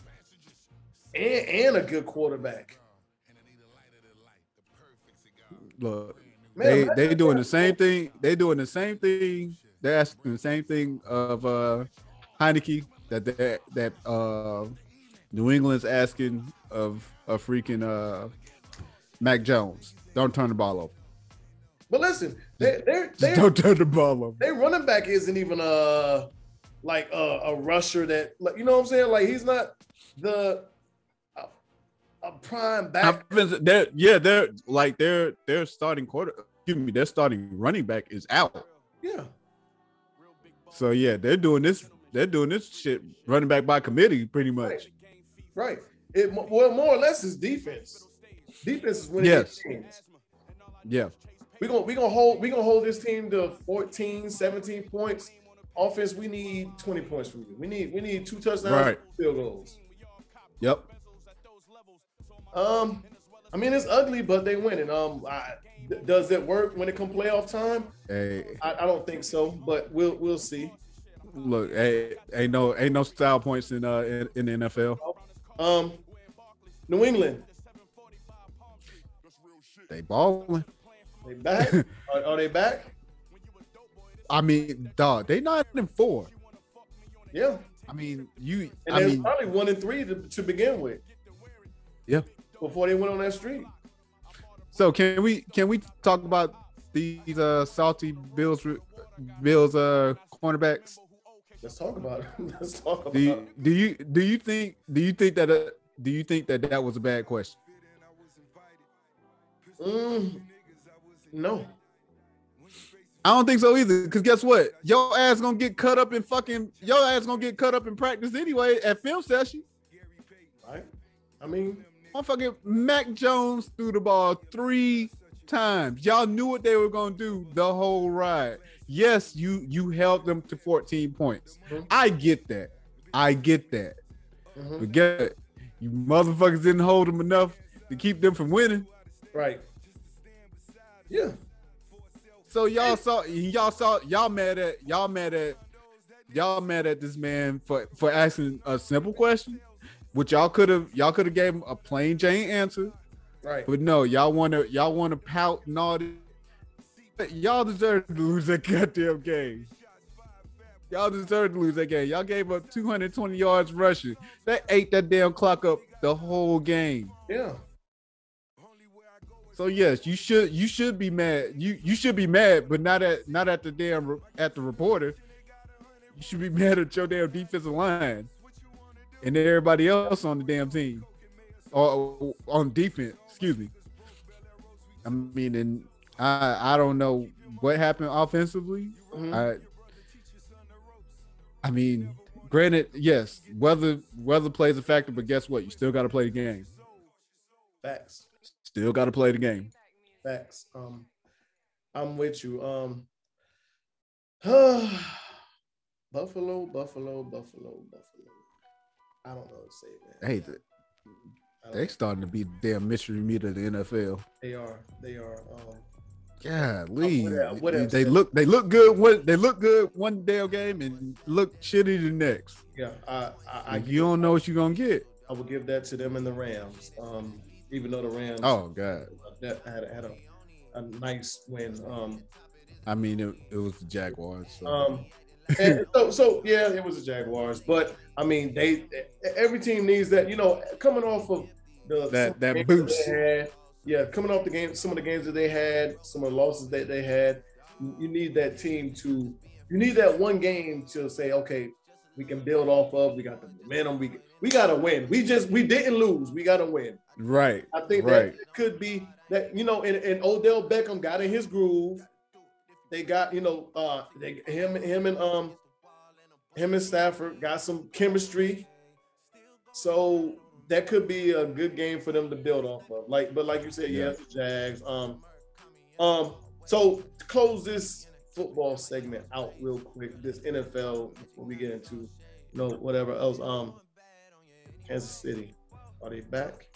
and and a good quarterback. look, Man, they they doing the same thing. They doing the same thing. They're asking the same thing of uh Heinicke that that that uh New England's asking of a freaking uh Mac Jones. Don't turn the ball over. But listen, they they're, they're, don't turn the ball over. their running back isn't even a like a, a rusher that like you know what I'm saying. Like he's not the a, a prime back. They're, yeah, they're like their their starting quarter. Excuse me, their starting running back is out. Yeah, So yeah, they're doing this. They're doing this shit running back by committee, pretty much. right, right. It well more or less is defense. Defense is winning Yes. games. Yeah, We're gonna we gonna hold we gonna hold this team to 14, 17 points. Offense, we need 20 points from you. We need we need two touchdowns, Right. field goals. yep. Um, I mean it's ugly, but they winning. Um, I, does it work when it come playoff time? Hey, I, I don't think so, but we'll we'll see. look, hey, ain't no ain't no style points in uh in, in the NFL. Um, New England, They balling. They back? are, are they back? I mean, dog, they not in four. Yeah, I mean, you. and I mean, probably one and three to, to begin with yeah. before they went on that streak. So can we can we talk about these uh salty Bills Bills uh cornerbacks? Let's talk about it. Let's talk about Do you it. do you do you think do you think that uh, do you think that that was a bad question? Mm, no. I don't think so either. Cause guess what? Your ass gonna get cut up in fucking your ass gonna get cut up in practice anyway at film session. Right? I mean, Motherfucking Mac Jones threw the ball three times. Y'all knew what they were gonna do the whole ride. Yes, you you held them to 14 points. Mhm. I get that. I get that. mhm, But get it, you motherfuckers didn't hold them enough to keep them from winning. right. Yeah. So y'all saw y'all saw y'all mad at y'all mad at y'all mad at this man for for asking a simple question, which y'all could have y'all could have gave him a plain Jane answer, Right. but no, y'all want to y'all want to pout and all this. Y'all deserve to lose that goddamn game. Y'all deserve to lose that game. Y'all gave up 220 yards rushing. That ate that damn clock up the whole game. Yeah. So yes, you should you should be mad. You you should be mad, but not at not at the damn at the reporter. You should be mad at your damn defensive line and everybody else on the damn team or on defense. Excuse me. I mean, and I I don't know what happened offensively. Mhm. I I mean, granted, yes, weather weather plays a factor, but guess what? You still got to play the game. Facts. Still got to play the game. Facts. Um, I'm with you. Um, Buffalo, Buffalo, Buffalo, Buffalo. I don't know what to say, man. Hey, the, they starting to be the damn mystery meat of the NFL. They are. They are. Um, Golly, what, what they look they look good. One they look good one damn game and look shitty the next. Yeah, I, I, I you don't know what you're gonna get. I will give that to them and the Rams. Um, even though the Rams, oh god, that had, had a, a nice win. Um, I mean, it, it was the Jaguars. So. Um, and so, so yeah, it was the Jaguars, but I mean, they every team needs that. You know, coming off of the that that boost. Had, yeah, coming off the game, some of the games that they had, some of the losses that they had, you need that team to, you need that one game to say, okay, we can build off of. We got the momentum. We we got to win. We just we didn't lose. We got to win. Right. I think right. that could be that you know, and, and Odell Beckham got in his groove. They got you know, uh, they him him and um him and Stafford got some chemistry. So that could be a good game for them to build off of. Like, but like you said, yeah, the Jags. Um, um. So to close this football segment out real quick, this NFL before we get into you know whatever else. Um, Kansas City, are they back?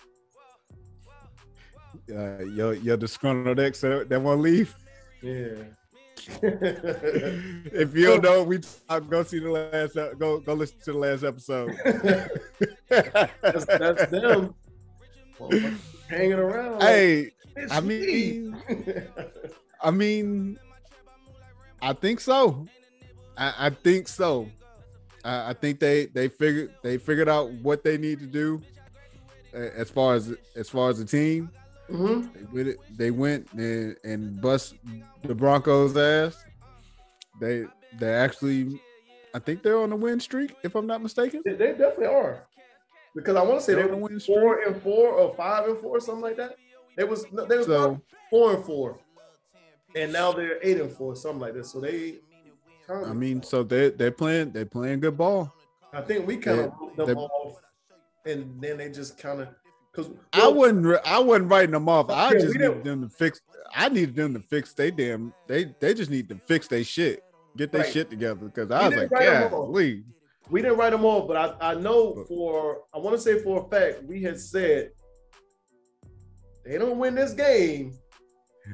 Uh, your your disgruntled ex that, that won't leave. Yeah. if you don't know, we talk, go see the last go go listen to the last episode. that's, that's them well, hanging around. Hey, I mean, I mean, I think so. I, I think so. I, I, think they they figured they figured out what they need to do as far as as far as the team. Mm-hmm. They went, they went and, and bust the Broncos' ass. They they actually, I think they're on a win streak, if I'm not mistaken. They, they definitely are, because I want to say they're they were four streak. and four or five and four, something like that. It was they was so, four and four, and now they're eight and four, something like this. So they. I mean, so they they're playing they're playing good ball. I think we kind of wrote them off, and then they just kind of because I wasn't I wasn't writing them off. I just needed them to fix. I needed them to fix they damn. They they just need to fix their shit, get their right. shit together. Because I was like, yeah, we we didn't write them off, but I I know for I want to say for a fact we had said they don't win this game.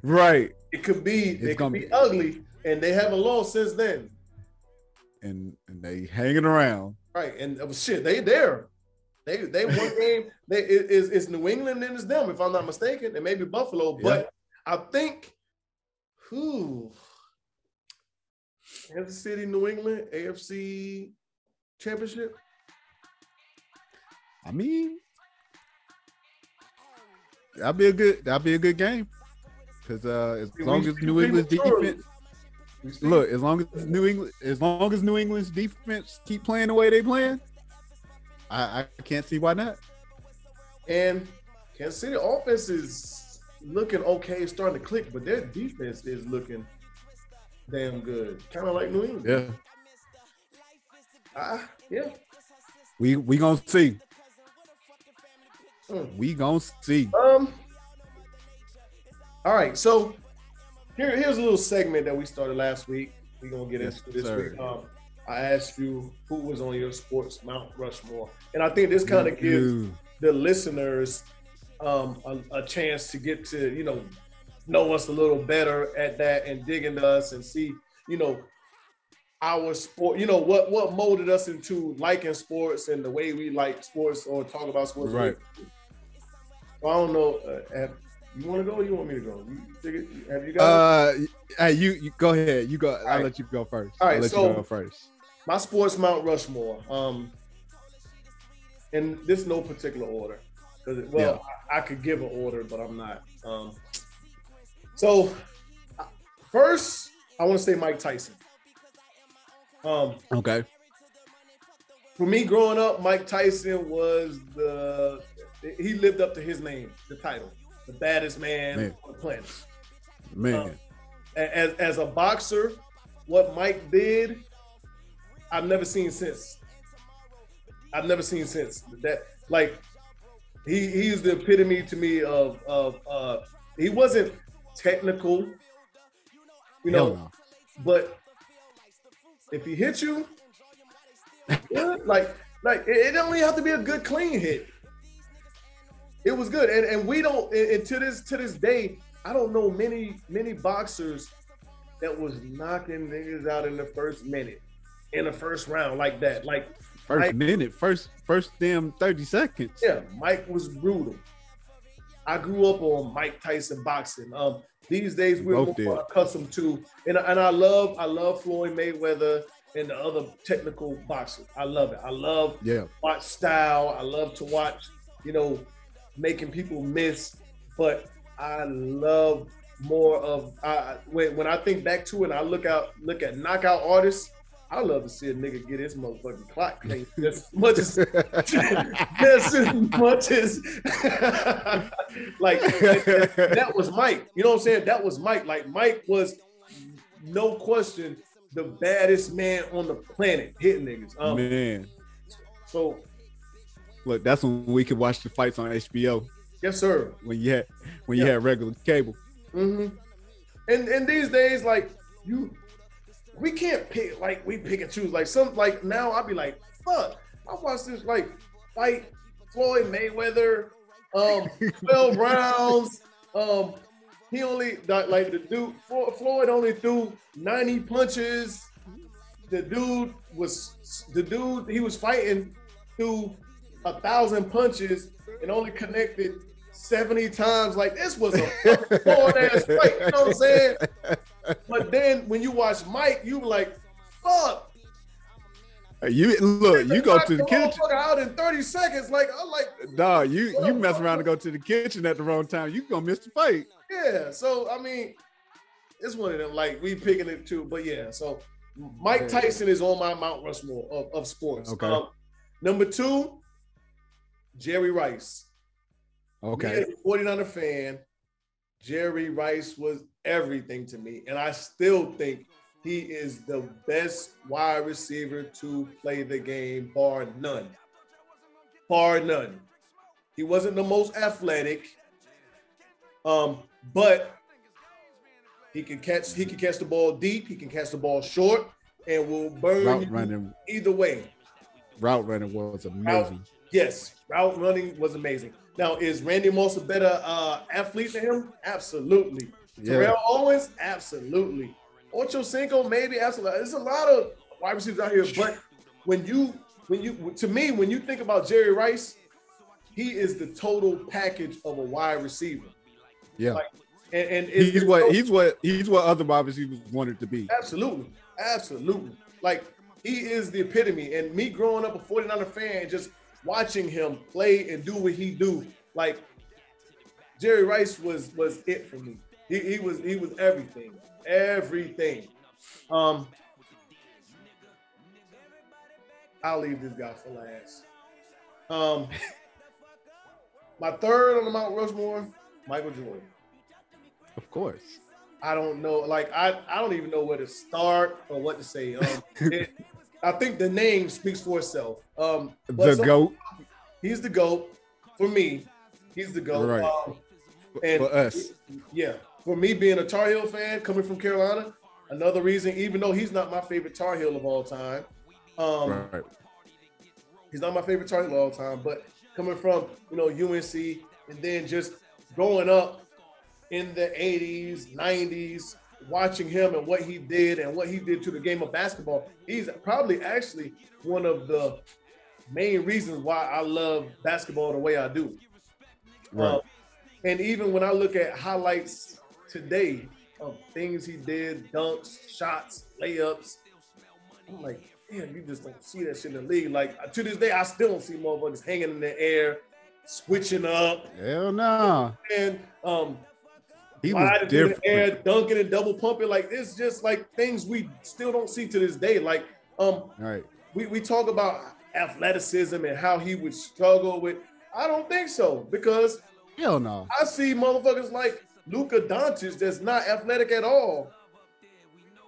Right. It could be it's it could be, be ugly, and they haven't lost since then. And and they hanging around. Right, and uh, shit, they there. They they one game. They it, it's, it's New England and it's them, if I'm not mistaken, and maybe Buffalo. Yeah. But I think who Kansas City, New England, AFC championship. I mean, that'll be a good that'll be a good game. Cause uh as long as New England's defense look, as long as New England as long as New England's defense keep playing the way they playing, I, I can't see why not. And Kansas City offense is looking okay, starting to click, but their defense is looking damn good. Kind of like New England. Yeah. Ah, uh, yeah. We we gonna see. Mm. We gonna see. Um. All right, so here here's a little segment that we started last week. We're gonna get yes, into this sir. week. Um, I asked you who was on your sports Mount Rushmore, and I think this kind of gives the listeners um, a, a, chance to get to you know know us a little better at that and dig into us and see you know our sport. You know what what molded us into liking sports and the way we like sports or talk about sports. Right. I don't know. Uh, you want to go? or you want me to go? You, have you got? Uh, hey, you, you go ahead. You go. I'll right. let you go first. All right, I'll let so you go first my sports Mount Rushmore. Um, and this no particular order because well, yeah. I, I, could give an order, but I'm not. Um, so first, I want to say Mike Tyson. Um, okay. For me, growing up, Mike Tyson was the he lived up to his name, the title, the baddest man, man. on the planet. Man, um, as as a boxer, what Mike did I've never seen since. I've never seen since that. Like he he's the epitome to me of of uh he wasn't technical, you know, no. but if he hit you. Like, like it, it even have to be a good clean hit. It was good, and and we don't. And, to this to this day, I don't know many many boxers that was knocking niggas out in the first minute, in the first round like that. Like First Mike- minute, first first damn thirty seconds. yeah, Mike was brutal. I grew up on Mike Tyson boxing. Um, these days we're Both more did. accustomed to, and and I love I love Floyd Mayweather and the other technical boxers. I love it. I love Yeah, watch style. I love to watch, you know, making people miss. But I love more of I when when I think back to it, I look out look at knockout artists. I love to see a nigga get his motherfucking clock clean as much as just as much as like that was Mike. You know what I'm saying? That was Mike. Like Mike was no question the baddest man on the planet hitting niggas. Um, man. so Look, that's when we could watch the fights on HBO yes, sir. when you had when you Yeah. had regular cable. Mm-hmm. And and these days, like you, we can't pick like we pick and choose. Like some like now, I'd be like, fuck. I watched this like fight Floyd Mayweather, um, twelve rounds. Um, he only like the dude Floyd only threw ninety punches. The dude was the dude he was fighting threw a thousand punches and only connected 70 times. Like this was a fucking ass fight, you know what I'm saying? But then when you watch Mike, you were like, fuck. You look, you go to the kitchen. out in 30 seconds. Like, I'm like, Dog, you you mess around and go to the kitchen at the wrong time, you gonna miss the fight. yeah. So I mean, it's one of them. Like we picking it too, but yeah. So Mike Tyson is on my Mount Rushmore of, of sports. Okay. Um, number two, Jerry Rice. Okay. Me as a 49er fan, Jerry Rice was everything to me. And I still think he is the best wide receiver to play the game, bar none. Bar none. He wasn't the most athletic. Um, but he can catch he can catch the ball deep, he can catch the ball short, and will burn Route running, either way. route running was amazing. Yes, route running was amazing. Now, is Randy Moss a better uh, athlete than him? Absolutely. Yeah. Terrell Owens, absolutely. Ocho Cinco, maybe absolutely. There's a lot of wide receivers out here, but when you, when you, to me, when you think about Jerry Rice, he is the total package of a wide receiver, Yeah. like, and, and He's what he's what he's what other wide receivers wanted to be. Absolutely. Absolutely. Like he is the epitome. And me growing up a 49er fan, just watching him play and do what he do, like Jerry Rice was was it for me. He, he was he was everything. Everything. Um I'll leave this guy for last. Um my third on the Mount Rushmore, Michael Jordan. Of course. I don't know. Like I, I don't even know where to start or what to say. Um, it, I think the name speaks for itself. Um, The some- GOAT He's the goat for me. He's the goat. Right. Um, and for us. yeah, for me being a Tar Heel fan coming from Carolina, another reason. Even though he's not my favorite Tar Heel of all time, um, Right. He's not my favorite Tar Heel of all time, but coming from you know UNC and then just growing up in the 80s, 90s, watching him and what he did and what he did to the game of basketball, he's probably actually one of the main reasons why I love basketball the way I do. Right. Um, and even when I look at highlights today of things he did, dunks, shots, layups, I'm like, damn, you just don't see that shit in the league. Like to this day, I still don't see motherfuckers hanging in the air, switching up, Hell no. and um, He was different. the air, dunking and double pumping. Like it's just like things we still don't see to this day. Like um, Right. we, we talk about athleticism and how he would struggle with. I don't think so because Hell no. I see motherfuckers like Luka Doncic that's not athletic at all,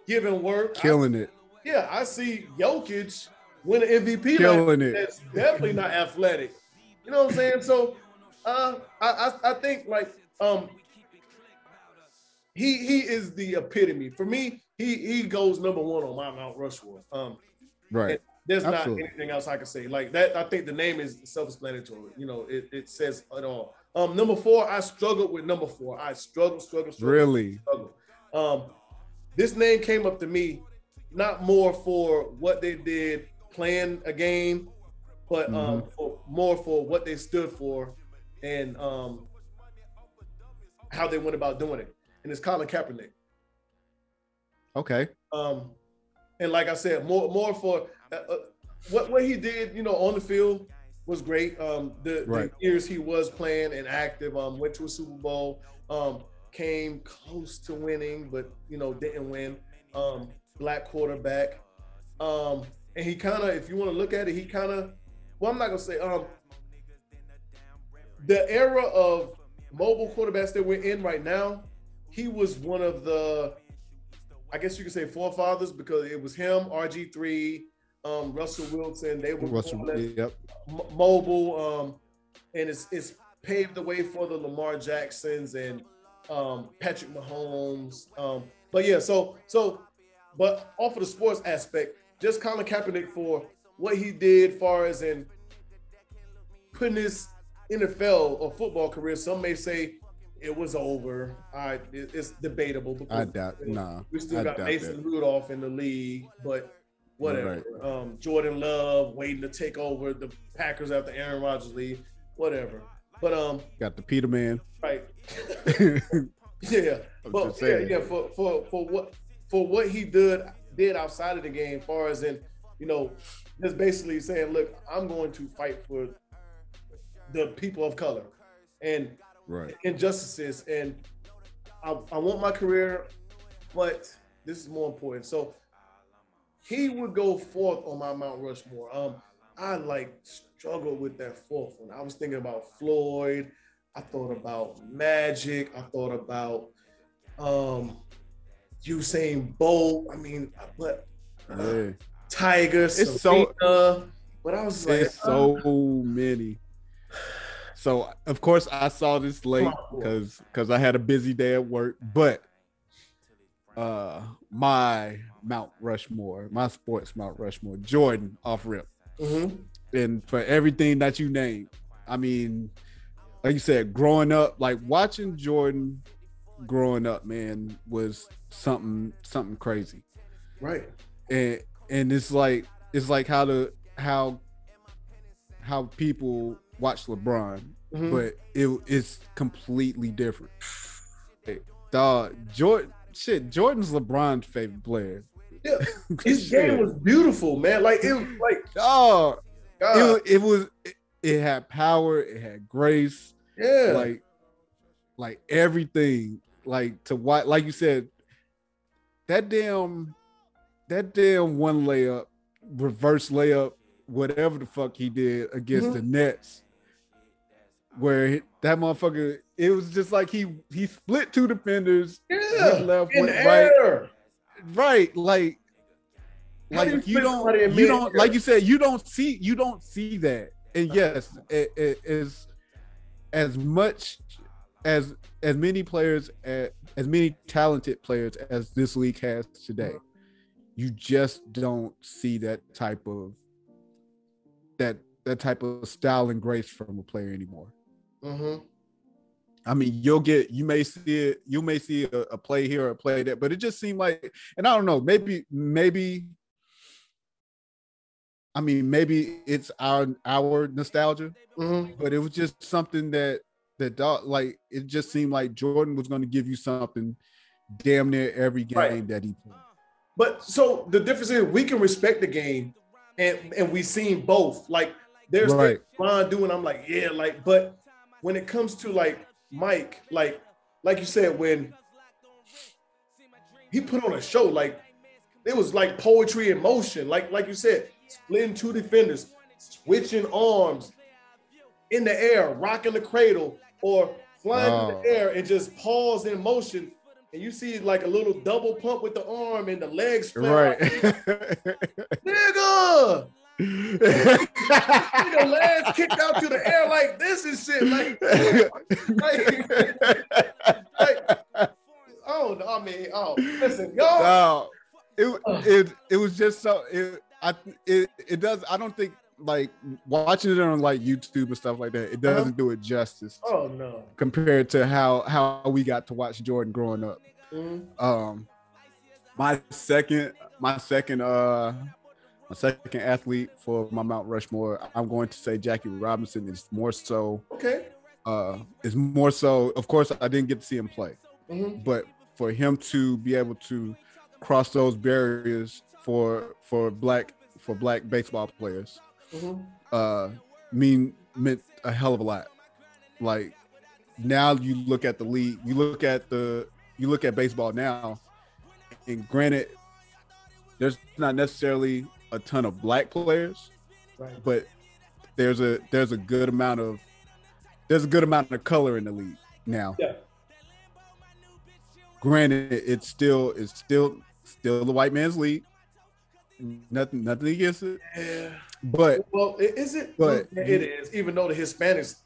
giving work. I- Killing it. yeah, I see Jokic win an MVP. Killing it. That's definitely not athletic. You know what I'm saying? So, uh, I, I I think like um, he he is the epitome for me. He he goes number one on my Mount Rushmore. Um, Right. there's Absolutely. not anything else I can say. Like that, I think the name is self-explanatory. You know, it, it says it all. Um, number four, I struggled with number four. I struggled, struggled, struggled, Really? struggled. Um, this name came up to me not more for what they did playing a game, but um, for, more for what they stood for and um, how they went about doing it. And it's Colin Kaepernick. Okay. Um, and like I said, more more for uh, uh, what what he did, you know, on the field was great. Um, the, Right. the years he was playing and active, um, went to a Super Bowl, um, came close to winning, but you know, didn't win. Um, black quarterback, um, and he kind of, if you want to look at it, he kind of, well, I'm not gonna say, um, the era of mobile quarterbacks that we're in right now, he was one of the I guess you could say forefathers because it was him, RG3, um, Russell Wilson. They were Russell, yep. m- mobile, um, and it's it's paved the way for the Lamar Jacksons and um, Patrick Mahomes. Um, but yeah, so so, but off of the sports aspect, just Colin Kaepernick for what he did, far as in putting his NFL or football career. Some may say it was over. I it- it's debatable. I doubt. Nah. we still I got Mason that. Rudolph in the league, but whatever. Um, Jordan Love waiting to take over the Packers after Aaron Rodgers leave, whatever. But um, Got the Peterman. right, yeah, I'm but yeah, yeah, for for for what for what he did did outside of the game, far as in you know, just basically saying, look, I'm going to fight for the people of color and right. injustices and I, I want my career, but this is more important. So he would go fourth on my Mount Rushmore. Um, I like struggled with that fourth one. I was thinking about Floyd. I thought about Magic. I thought about um Usain Bolt. I mean, but Yeah. Tiger, It's so- But I was like, It's so many. So of course I saw this late because because I had a busy day at work, but uh my Mount Rushmore, my sports Mount Rushmore, Jordan off rip. Mhm. And for everything that you named, I mean, like you said, growing up, like watching Jordan growing up, man, was something something crazy right. and and it's like it's like how the how how people watch LeBron, Mhm. but it it's completely different. Hey, Dog, Jordan, shit, Jordan's LeBron's favorite player. Yeah. His game was beautiful, man. Like it was like oh, it, it was it, it had power, it had grace, yeah. like like everything, like to what, like you said, that damn, that damn one layup, reverse layup, whatever the fuck he did against Mhm. the Nets, where that motherfucker, it was just like he he split two defenders, yeah. left, went right, air. right, like. Like you you split somebody don't, you don't, like you said, you don't see, you don't see that. And yes, it, it is as much as as many players as, as many talented players as this league has today you just don't see that type of that that type of style and grace from a player anymore Mhm. i mean you'll get you may see it you may see a, a play here or a play there but it just seemed like and i don't know maybe maybe i mean maybe it's our our nostalgia Mhm. but it was just something that that dog like it just seemed like Jordan was going to give you something damn near every game Right. that he played. But so the difference is we can respect the game, and and we've seen both. Like there's Right. Ron doing. I'm like, yeah, like. But when it comes to like Mike, like like you said, when he put on a show, like it was like poetry in motion. Like like you said, splitting two defenders, switching arms in the air, rocking the cradle, or flying in Oh. the air and just pause in motion. And you see like a little double pump with the arm and the legs right nigga. Nigga, legs kicked out to the air like this and shit. Like, like, like oh, no, I mean, oh, listen, y'all. no, it, it it was just so it, I it, it does. I don't think like watching it on like YouTube and stuff like that. It Uh-huh. doesn't do it justice Oh no. compared to how how we got to watch Jordan growing up. Mhm. Um, my second, my second, uh, my second athlete for my Mount Rushmore, I'm going to say Jackie Robinson is more so, Okay. uh, is more so. Of course, I didn't get to see him play, Mhm. but for him to be able to cross those barriers for for black for black baseball players, Mhm. uh, mean meant a hell of a lot. Like now, you look at the league, you look at the you look at baseball now, and granted, there's not necessarily a ton of black players, Right. but there's a there's a good amount of there's a good amount of color in the league now. Yeah. Granted, it's still it's still still the white man's league. Nothing nothing against it, Yeah. but Well, it? But- it is. Even though the Hispanics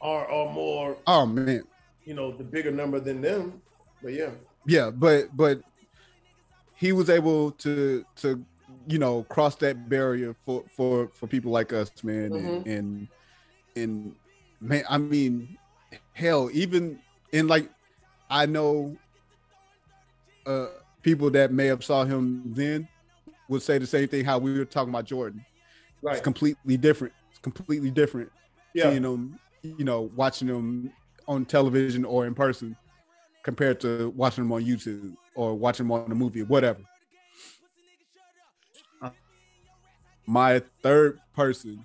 are are more, oh man, you know, the bigger number than them. But yeah. yeah, but but he was able to to you know cross that barrier for for for people like us, man, and, and and man, I mean, hell, even in like I know uh people that may have saw him then would say the same thing how we were talking about Jordan. Right. It's completely different. It's completely different Yeah. seeing them, you know, watching them on television or in person compared to watching them on YouTube or watching them on a movie or whatever. My third person,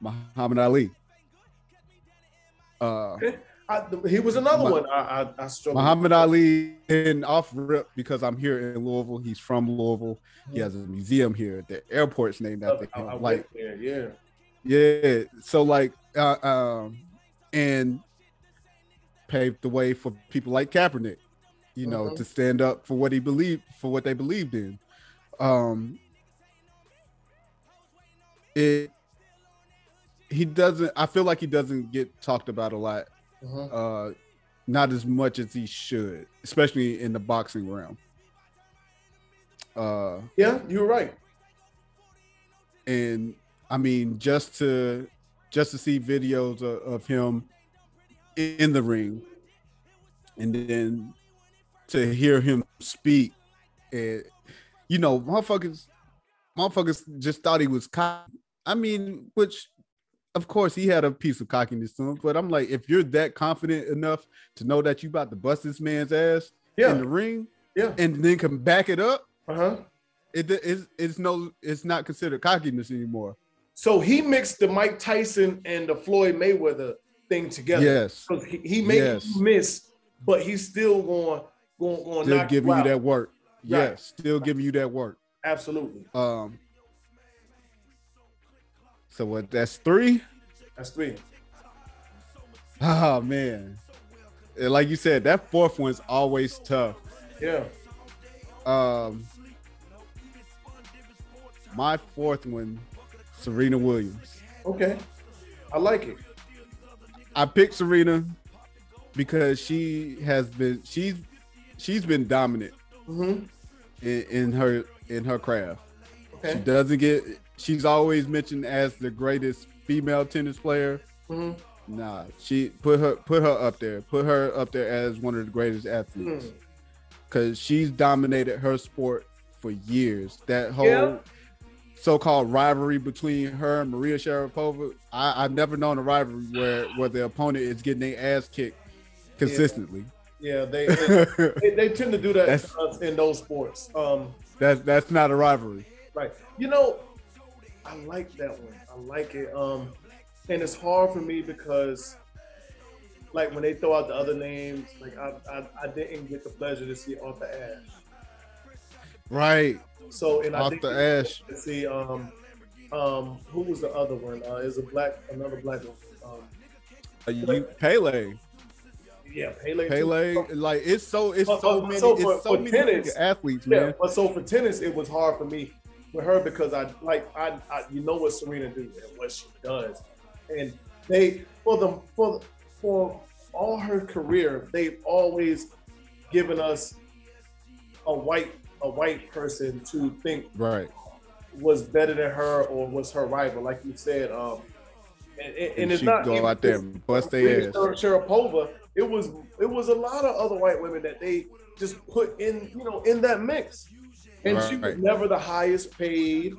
Muhammad Ali. Uh, I, he was another My- one. I I, I struggled. Muhammad Ali, and off rip because I'm here in Louisville. He's from Louisville. He has a museum here. At the airport's named after him. Like there. Yeah. Yeah. So like uh um and paved the way for people like Kaepernick, you know, Mhm. to stand up for what he believed for what they believed in. Um it he doesn't I feel like he doesn't get talked about a lot. Mhm. Uh not as much as he should, especially in the boxing realm. Uh Yeah, you're right. and I mean, just to just to see videos of, of him in the ring, and then to hear him speak, and you know, motherfuckers, motherfuckers just thought he was cocky. I mean, which of course he had a piece of cockiness to him, but I'm like, if you're that confident enough to know that you about to bust this man's ass Yeah. in the ring, Yeah. and then can back it up, Uh huh. it is it's no, it's not considered cockiness anymore. So he mixed the Mike Tyson and the Floyd Mayweather thing together. Yes. He, he made Yes. you miss, but he's still going going going still giving you out. that work. Right. Yes, still giving you that work. Absolutely. Um. So what? That's three. That's three. Oh man, And like you said, that fourth one's always tough. Yeah. Um. My fourth one, Serena Williams. Okay. I like it. I picked Serena because she has been she's she's been dominant Mm-hmm. in, in her in her craft. Okay. She doesn't get. She's always mentioned as the greatest female tennis player. hmm Nah, she put her put her up there. Put her up there as one of the greatest athletes Mm. because she's dominated her sport for years. That whole Yeah. so-called rivalry between her and Maria Sharapova, I, I've never known a rivalry where where the opponent is getting their ass kicked consistently. Yeah, they they, they they tend to do that That's- to us in those sports. Um, that's that's not a rivalry. right. You know, I like that one. I like it. Um, and it's hard for me because, like, when they throw out the other names, like I I, I didn't get the pleasure to see Arthur Ashe. Right, So and I off think the ash. to see um um who was the other one? Uh, is a black another black one. Um, Uh, You Pele, yeah, Pele. too. Pele, like it's so it's But- so but- many so for- it's so many tennis, athletes, Yeah, man. but so for tennis, it was hard for me with her because I like I, I you know what Serena do and what she does, and they for the for for all her career they've always given us a white a white person to think Right. was better than her or was her rival, like you said. Um, and, and, and it's not go even out there and bust their ass. Sharapova. It was it was a lot of other white women that they just put in, you know, in that mix. And she was never the highest paid.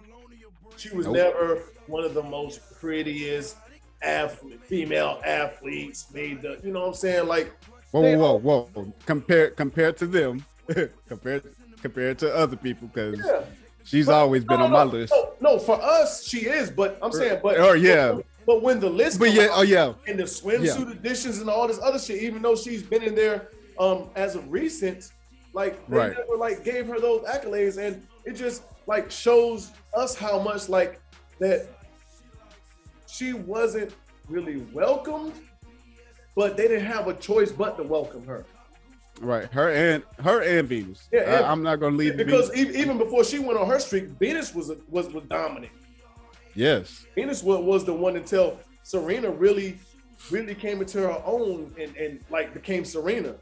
She was Nope. never one of the most prettiest athlete, female athletes. Made the, you know what I'm saying? Like, Whoa, They whoa, whoa, whoa! Compared compared to them, compared compared to other people, because yeah. she's But- always been no, on no, my list. No, no, for us, she is. But I'm saying, but Oh, yeah. But when the list, But yeah, oh yeah, and the swimsuit editions and all this other shit, even though she's been in there um as of recent, like they Right. never like gave her those accolades, and it just like shows us how much like that she wasn't really welcomed, but they didn't have a choice but to welcome her. right. Her and her and Venus. Yeah, and- I, am not gonna leave Because Venus. even before she went on her streak, Venus was a, was was dominant. Yes, Venus was, was the one until Serena really, really came into her own and, and like became Serena.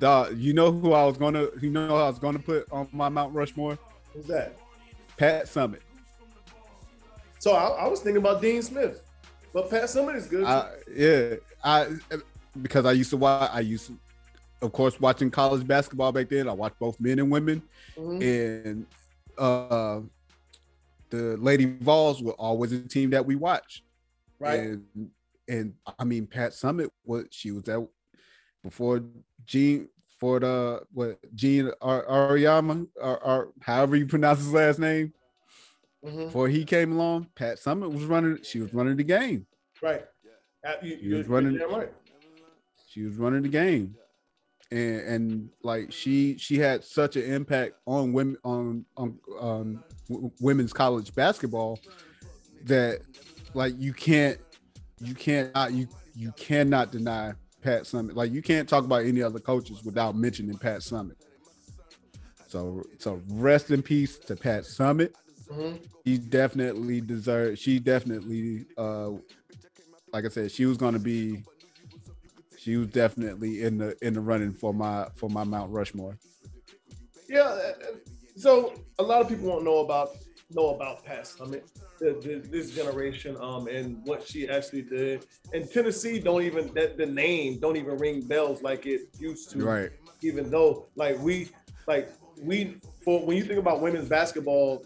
Dog, you know who I was gonna, you know I was gonna put on my Mount Rushmore? Who's that? Pat Summitt. So I, I was thinking about Dean Smith, but Pat Summitt is good. I, yeah, I because I used to watch. I used to, of course, watching college basketball back then. I watched both men and women, Mhm. and uh, the Lady Vols were always a team that we watched. right? And and I mean, Pat Summitt was she was that before Gene for the what Gene Ar- Auriemma or, or however you pronounce his last name. Mhm. Before he came along, Pat Summitt was running. She was running the game. Right. Uh, You, He you, was running- right. She was running the game, and and like she she had such an impact on women on on on w- women's college basketball that like you can't you can't not you you cannot deny Pat Summitt. Like you can't talk about any other coaches without mentioning Pat Summitt. So so rest in peace to Pat Summitt. Mhm. He definitely deserved. She definitely, uh, like I said, she was going to be. She was definitely in the in the running for my for my Mount Rushmore. Yeah. uh, So a lot of people won't know about know about Pat Summitt, the, the, this generation, um, and what she actually did. And Tennessee don't even that the name don't even ring bells like it used to. Right. even though like we like we for when you think about women's basketball,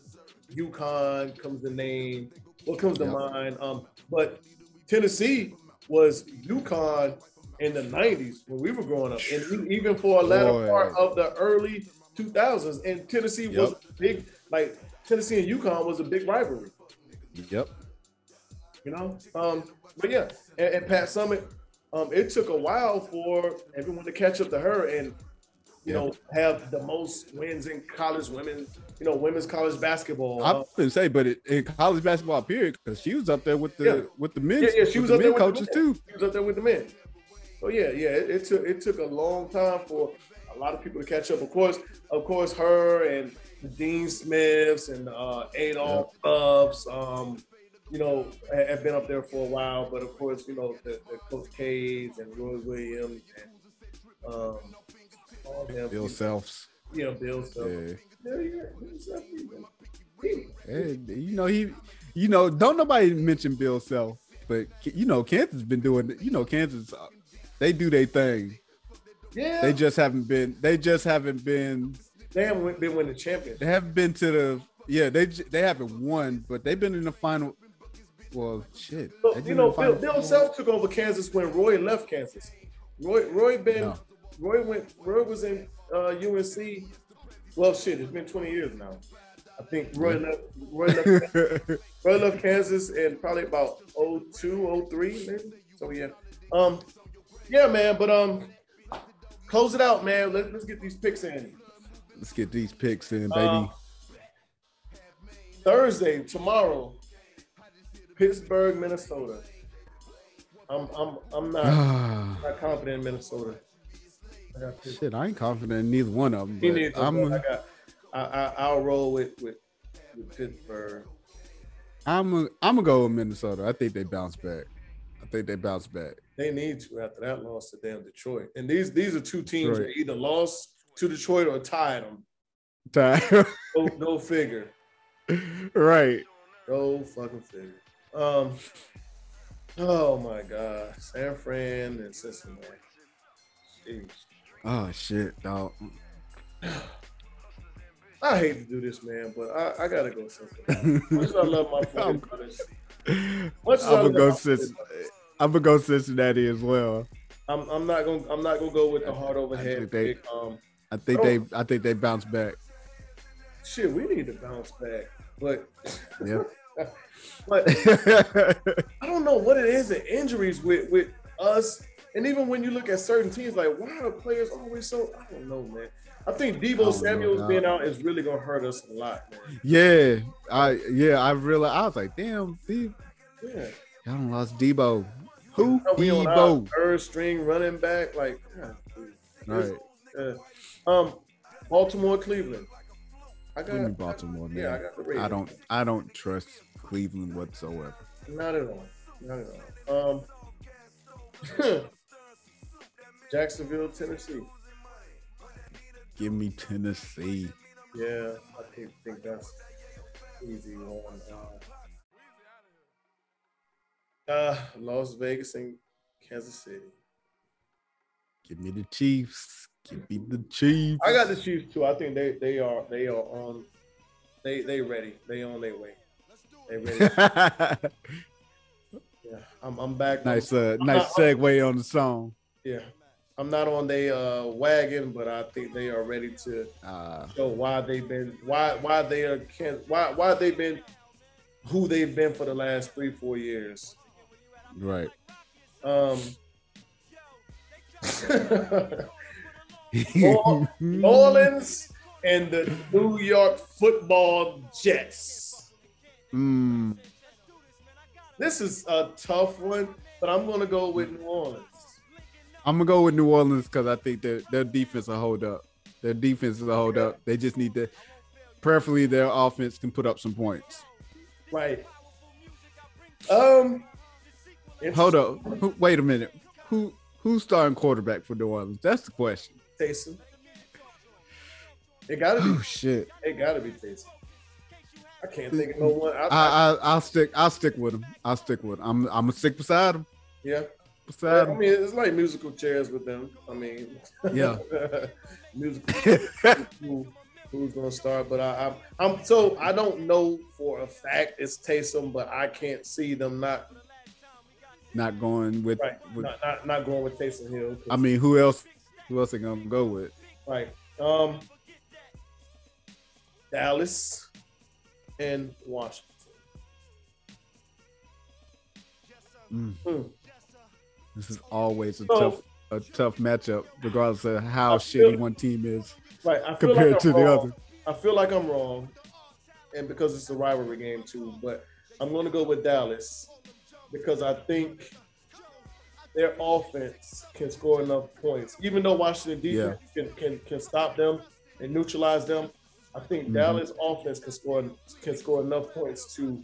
UConn comes to name, what comes to Yep. mind. Um, but Tennessee was UConn in the '90s when we were growing up, and even for a latter Boy. part of the early 2000s. And Tennessee was big, like Tennessee and UConn was a big rivalry Yep. you know. Um, but yeah, and, and Pat Summitt, um, it took a while for everyone to catch up to her and you know have the most wins in college women, you know, women's college basketball. I couldn't say, but it, in college basketball period, because she was up there with the Yeah. with the men. yeah, yeah, she was the up there with coaches the men. too. She was up there with the men. So yeah, yeah, it, it took it took a long time for a lot of people to catch up. Of course, of course, her and the Dean Smiths and uh, Adolph Rupps, um, you know, have been up there for a while. But of course, you know, the, the Coach K's and Roy Williams and um, all them Bill people. Selfs. yeah, Bill Self. Yeah. Yeah, yeah, Bill Self, he- Hey, you know he, you know, don't nobody mention Bill Self, but you know Kansas been doing. You know Kansas, uh, they do their thing. yeah, They just haven't been. They just haven't been. They haven't win- been winning champions. They haven't been to the. Yeah, they they haven't won, but they've been in the final. Well, shit. You know, Bill, Bill Self took over Kansas when Roy left Kansas. Roy, Roy been, No. Roy went, Roy was in uh, UNC. Well, shit, it's been 20 years now. I think Roy left, Roy left, Roy left Kansas in probably about 02, 03, maybe. So yeah, um, yeah, man. But um, close it out, man. Let, let's get these picks in. Let's get these picks in, baby. Uh, Thursday, tomorrow, Pittsburgh, Minnesota. I'm, I'm, I'm not. Ah, not confident in Minnesota. I shit, I ain't confident in neither one of them. He But needs to I'm. I got. I, I, I'll roll with with, with Pittsburgh. I'm, I'm gonna go with Minnesota. I think they bounce back. I think they bounce back. They need to after that loss to damn Detroit. And these these are two teams Right. that either lost to Detroit or tied them. Time. Go, go figure. right. Go fucking figure. Um. Oh my God, San Fran and Cincinnati. Jeez. Oh shit, dog. I hate to do this, man, but I, I gotta go Cincinnati. Much as I love my I'm- 49ers, much as I I'm gonna go Cincinnati. I'm gonna go Cincinnati as well. I'm, I'm not gonna I'm not gonna go with the hard I overhead they- pick. Um, I think they I think they bounce back. shit, we need to bounce back, but Yep. but I don't know what it is in injuries with with us, and even when you look at certain teams, like why are players always so? I don't know, man. I think Debo know, Samuel's being out is really gonna hurt us a lot, man. yeah, I yeah I realized I was like, damn, Steve, Yeah, y'all done lost Debo. Who? we on our Debo. third string running back, like, God. Right. Uh, um, Baltimore, Cleveland. I got Give me Baltimore, man. Yeah, I got the Ravens. I don't I don't trust Cleveland whatsoever. Not at all. Not at all. Um, Jacksonville, Tennessee. Give me Tennessee. Yeah, I think, think that's easy one. Uh, uh, Las Vegas and Kansas City. Give me the Chiefs. Give me the Chiefs. I got the Chiefs too. I think they they are they are on. They they ready. They on their way. They ready. yeah, I'm I'm back. nice uh I'm nice not- segue on the song. Yeah, I'm not on their uh, wagon, but I think they are ready to Uh show why they've been why why they are can why why they've been who they've been for the last three four years. right. Um, New Orleans and the New York Football Jets. Mm, This is a tough one, but I'm gonna go with New Orleans. I'm gonna go with New Orleans because I think their their defense will hold up. Their defense will hold up. They just need to, preferably their offense can put up some points. Right. Um. Hold up. Wait a minute. Who who's starting quarterback for New Orleans? That's the question. Taysom. It gotta be. Oh shit. It gotta be Taysom. I can't think of no mm-hmm. one. I, I, I, I I'll stick I'll stick with him. I'll stick with him. I'm I'm gonna stick beside him. yeah. Beside I him. mean, it's like musical chairs with them. I mean, Yeah. musical. who, who's gonna start? But I, I'm, I'm so I don't know for a fact it's Taysom, but I can't see them not Not going with, right, with not, not not going with Taysom Hill. I mean who else who else they gonna go with? Right. Um, Dallas and Washington. Mm. Hmm. This is always a So- tough a tough matchup, regardless of how I shitty one team is Right. I feel compared like to I'm the other. I feel like I'm wrong, and because it's a rivalry game too. But I'm going to go with Dallas because I think their offense can score enough points, even though Washington defense can, can can stop them and neutralize them. I think Mhm. Dallas offense can score can score enough points to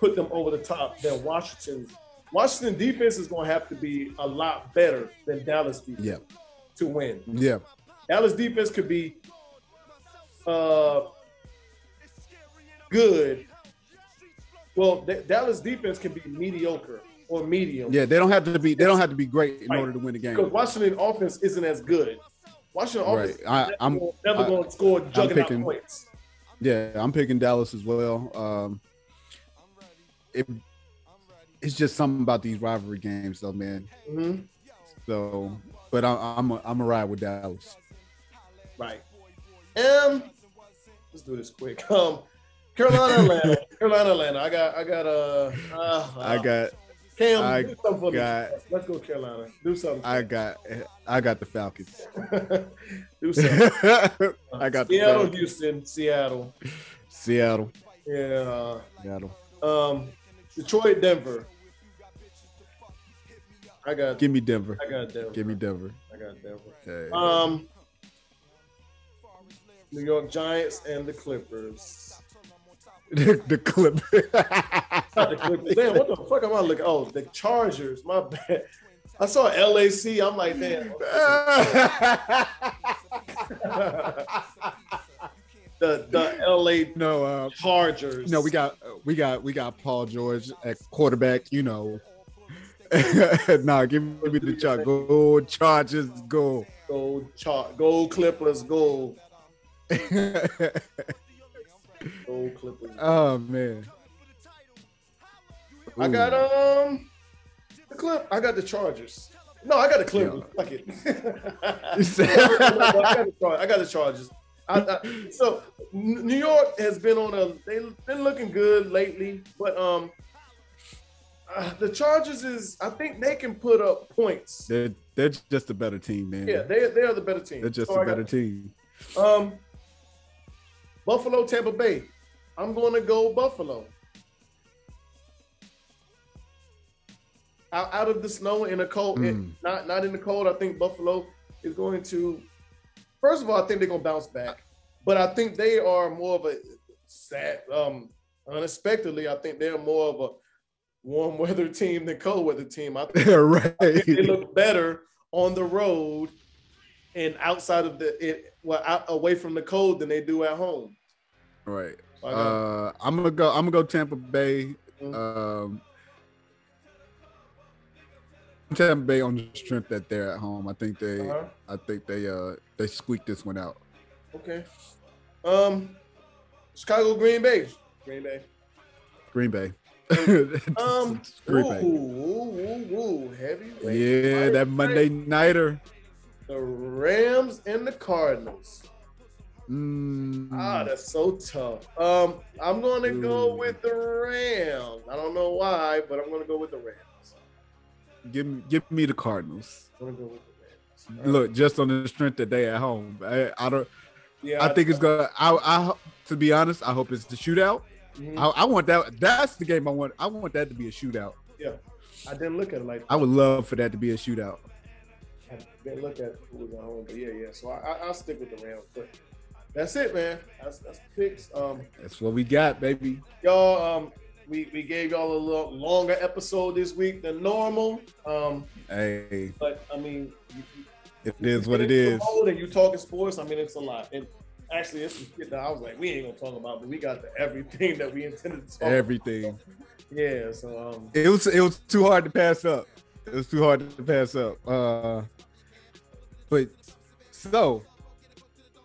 put them over the top than Washington. Washington defense is going to have to be a lot better than Dallas defense Yeah. to win. Yeah. Dallas defense could be uh good. Well, D- Dallas defense can be mediocre or medium. Yeah, they don't have to be they don't have to be great in Right. order to win the game. Because Washington offense isn't as good. Washington Right. offense I, I'm never, going to score juggernaut picking- points. yeah, I'm picking Dallas as well. Um it it's just something about these rivalry games though, man. hmm So but I, I'm a, I'm a ride with Dallas. Right. Um, let's do this quick. Um, Carolina, Atlanta, Carolina, Atlanta. I got, I got, uh, uh I got Cam. I do something for me. got- Let's go, Carolina. Do something. I got I got the Falcons. do something. I got Seattle. Houston, Seattle. Seattle. Yeah. Seattle. Um, Detroit, Denver. I got. Give me Denver. I got Denver. Give me Denver. I got Denver. Okay. Um, New York Giants and the Clippers. The, the clip. Not the Clippers. Damn, what the fuck am I looking? Oh, the Chargers. My bad. I saw LAC. I'm like, damn. the the LA no uh, Chargers. No, we got we got we got Paul George at quarterback. You know, nah, give me the chart. Go Chargers, go. Go char- Go Clippers, go. Go Clippers. oh man. I got um the clip. I got the Chargers. No, I got the Clippers. Fuck it. I, got the, Char- I got the Chargers. I, I, so New York has been on a. They've been looking good lately, but um, uh, the Chargers is. I think they can put up points. They're they're just a better team, man. Yeah, they they are the better team. They're just So a better team. Um, Buffalo, Tampa Bay. I'm going to go Buffalo. Out, out of the snow in the cold, Mm. not not in the cold. I think Buffalo is going to. First of all, I think they're going to bounce back, but I think they are more of a sad. Um, unexpectedly, I think they're more of a warm weather team than cold weather team. I think right. they look better on the road and outside of the it well out, away from the cold than they do at home. Right. So I got- Uh, I'm gonna go. I'm gonna go Tampa Bay. Mhm. Um, Tampa Bay on the strength that they're at home. I think they. Uh-huh. I think they. Uh, they squeaked this one out. Okay. Um, Chicago, Green Bay, Green Bay. Green Bay. Um, Green Bay. ooh, ooh, ooh, heavy. Yeah, that Monday nighter. The Rams and the Cardinals. Mm, Ah, that's so tough. Um, I'm going to go with the Rams. I don't know why, but I'm going to go with the Rams. give me, give me the Cardinals. I'm going to go with the Rams. Look, just on the strength that they at home. I, I don't. Yeah, I think it's gonna. I, I. To be honest, I hope it's the shootout. Mhm. I, I want that. That's the game I want. I want that to be a shootout. Yeah, I didn't look at it like I would love for that to be a shootout. I didn't look at who was at home, but yeah, yeah. So I, I, I'll stick with the Rams. But that's it, man. That's that's the picks. Um, That's what we got, baby. y'all, um, we we gave y'all a little longer episode this week than normal. Um, Hey, but I mean, you, you- it is what it you is. And you talking sports. I mean, it's a lot. And actually, it's shit that I was like, we ain't gonna talk about, but we got the everything that we intended to talk. Everything. Yeah. So um, It was. It was too hard to pass up. It was too hard to pass up. Uh, but so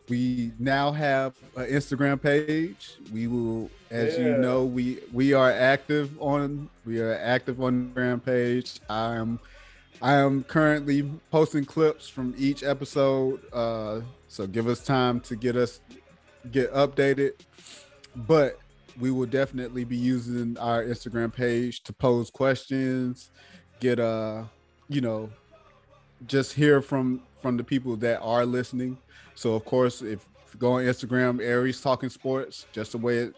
we now have an Instagram page. We will, as you know, we we are active on we are active on the Instagram page. I am I am currently posting clips from each episode. Uh, so give us time to get us get updated. But we will definitely be using our Instagram page to pose questions, get uh, you know, just hear from from the people that are listening. So of course, if you go on Instagram, Aries Talking Sports, just the way it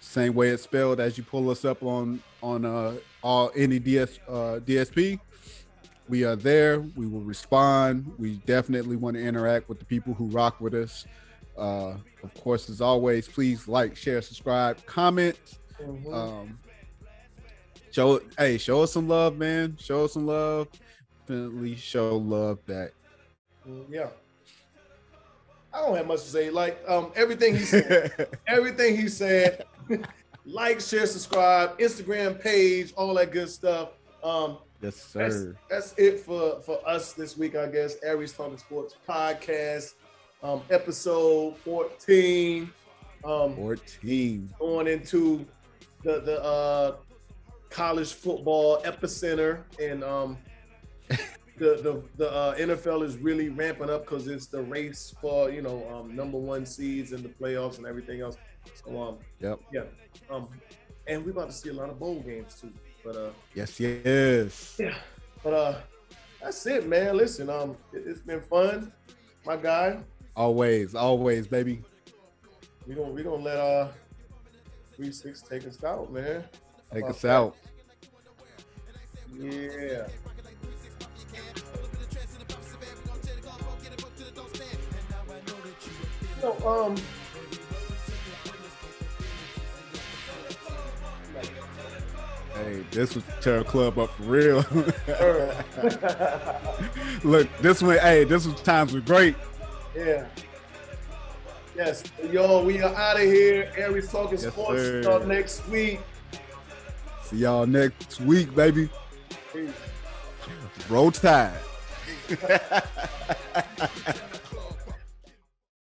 same way it's spelled as you pull us up on on uh all any DS uh DSP. We are there. We will respond. We definitely want to interact with the people who rock with us. Uh, of course, as always, please like, share, subscribe, comment. mhm. Um, show hey, show us some love, man. Show us some love. Definitely show love back. Mm, yeah. I don't have much to say. Like um, everything he said, everything he said. like, share, subscribe, Instagram page, all that good stuff. Um, yes, that's, sir. that's it for for us this week, I guess. Aries Talking Sports podcast, um, episode fourteen. Um, 14. going into the the uh, college football epicenter, and um, the the the uh, NFL is really ramping up because it's the race for you know um, number one seeds in the playoffs and everything else. So um, Yep. yeah, um, and we're about to see a lot of bowl games too. But uh, Yes, yes. yeah, but uh, that's it, man. Listen, um, it, it's been fun, my guy. Always, always, baby. We gonna we gonna let uh three six take us out, man. Take us that? out. Yeah. No, um. Hey, this was tear club up for real. Look, this one, hey, this was times were great. yeah. Yes, yo, we are out of here. Aries talking Yes, sports sir. Start next week. See y'all next week, baby. Peace. Roll Tide.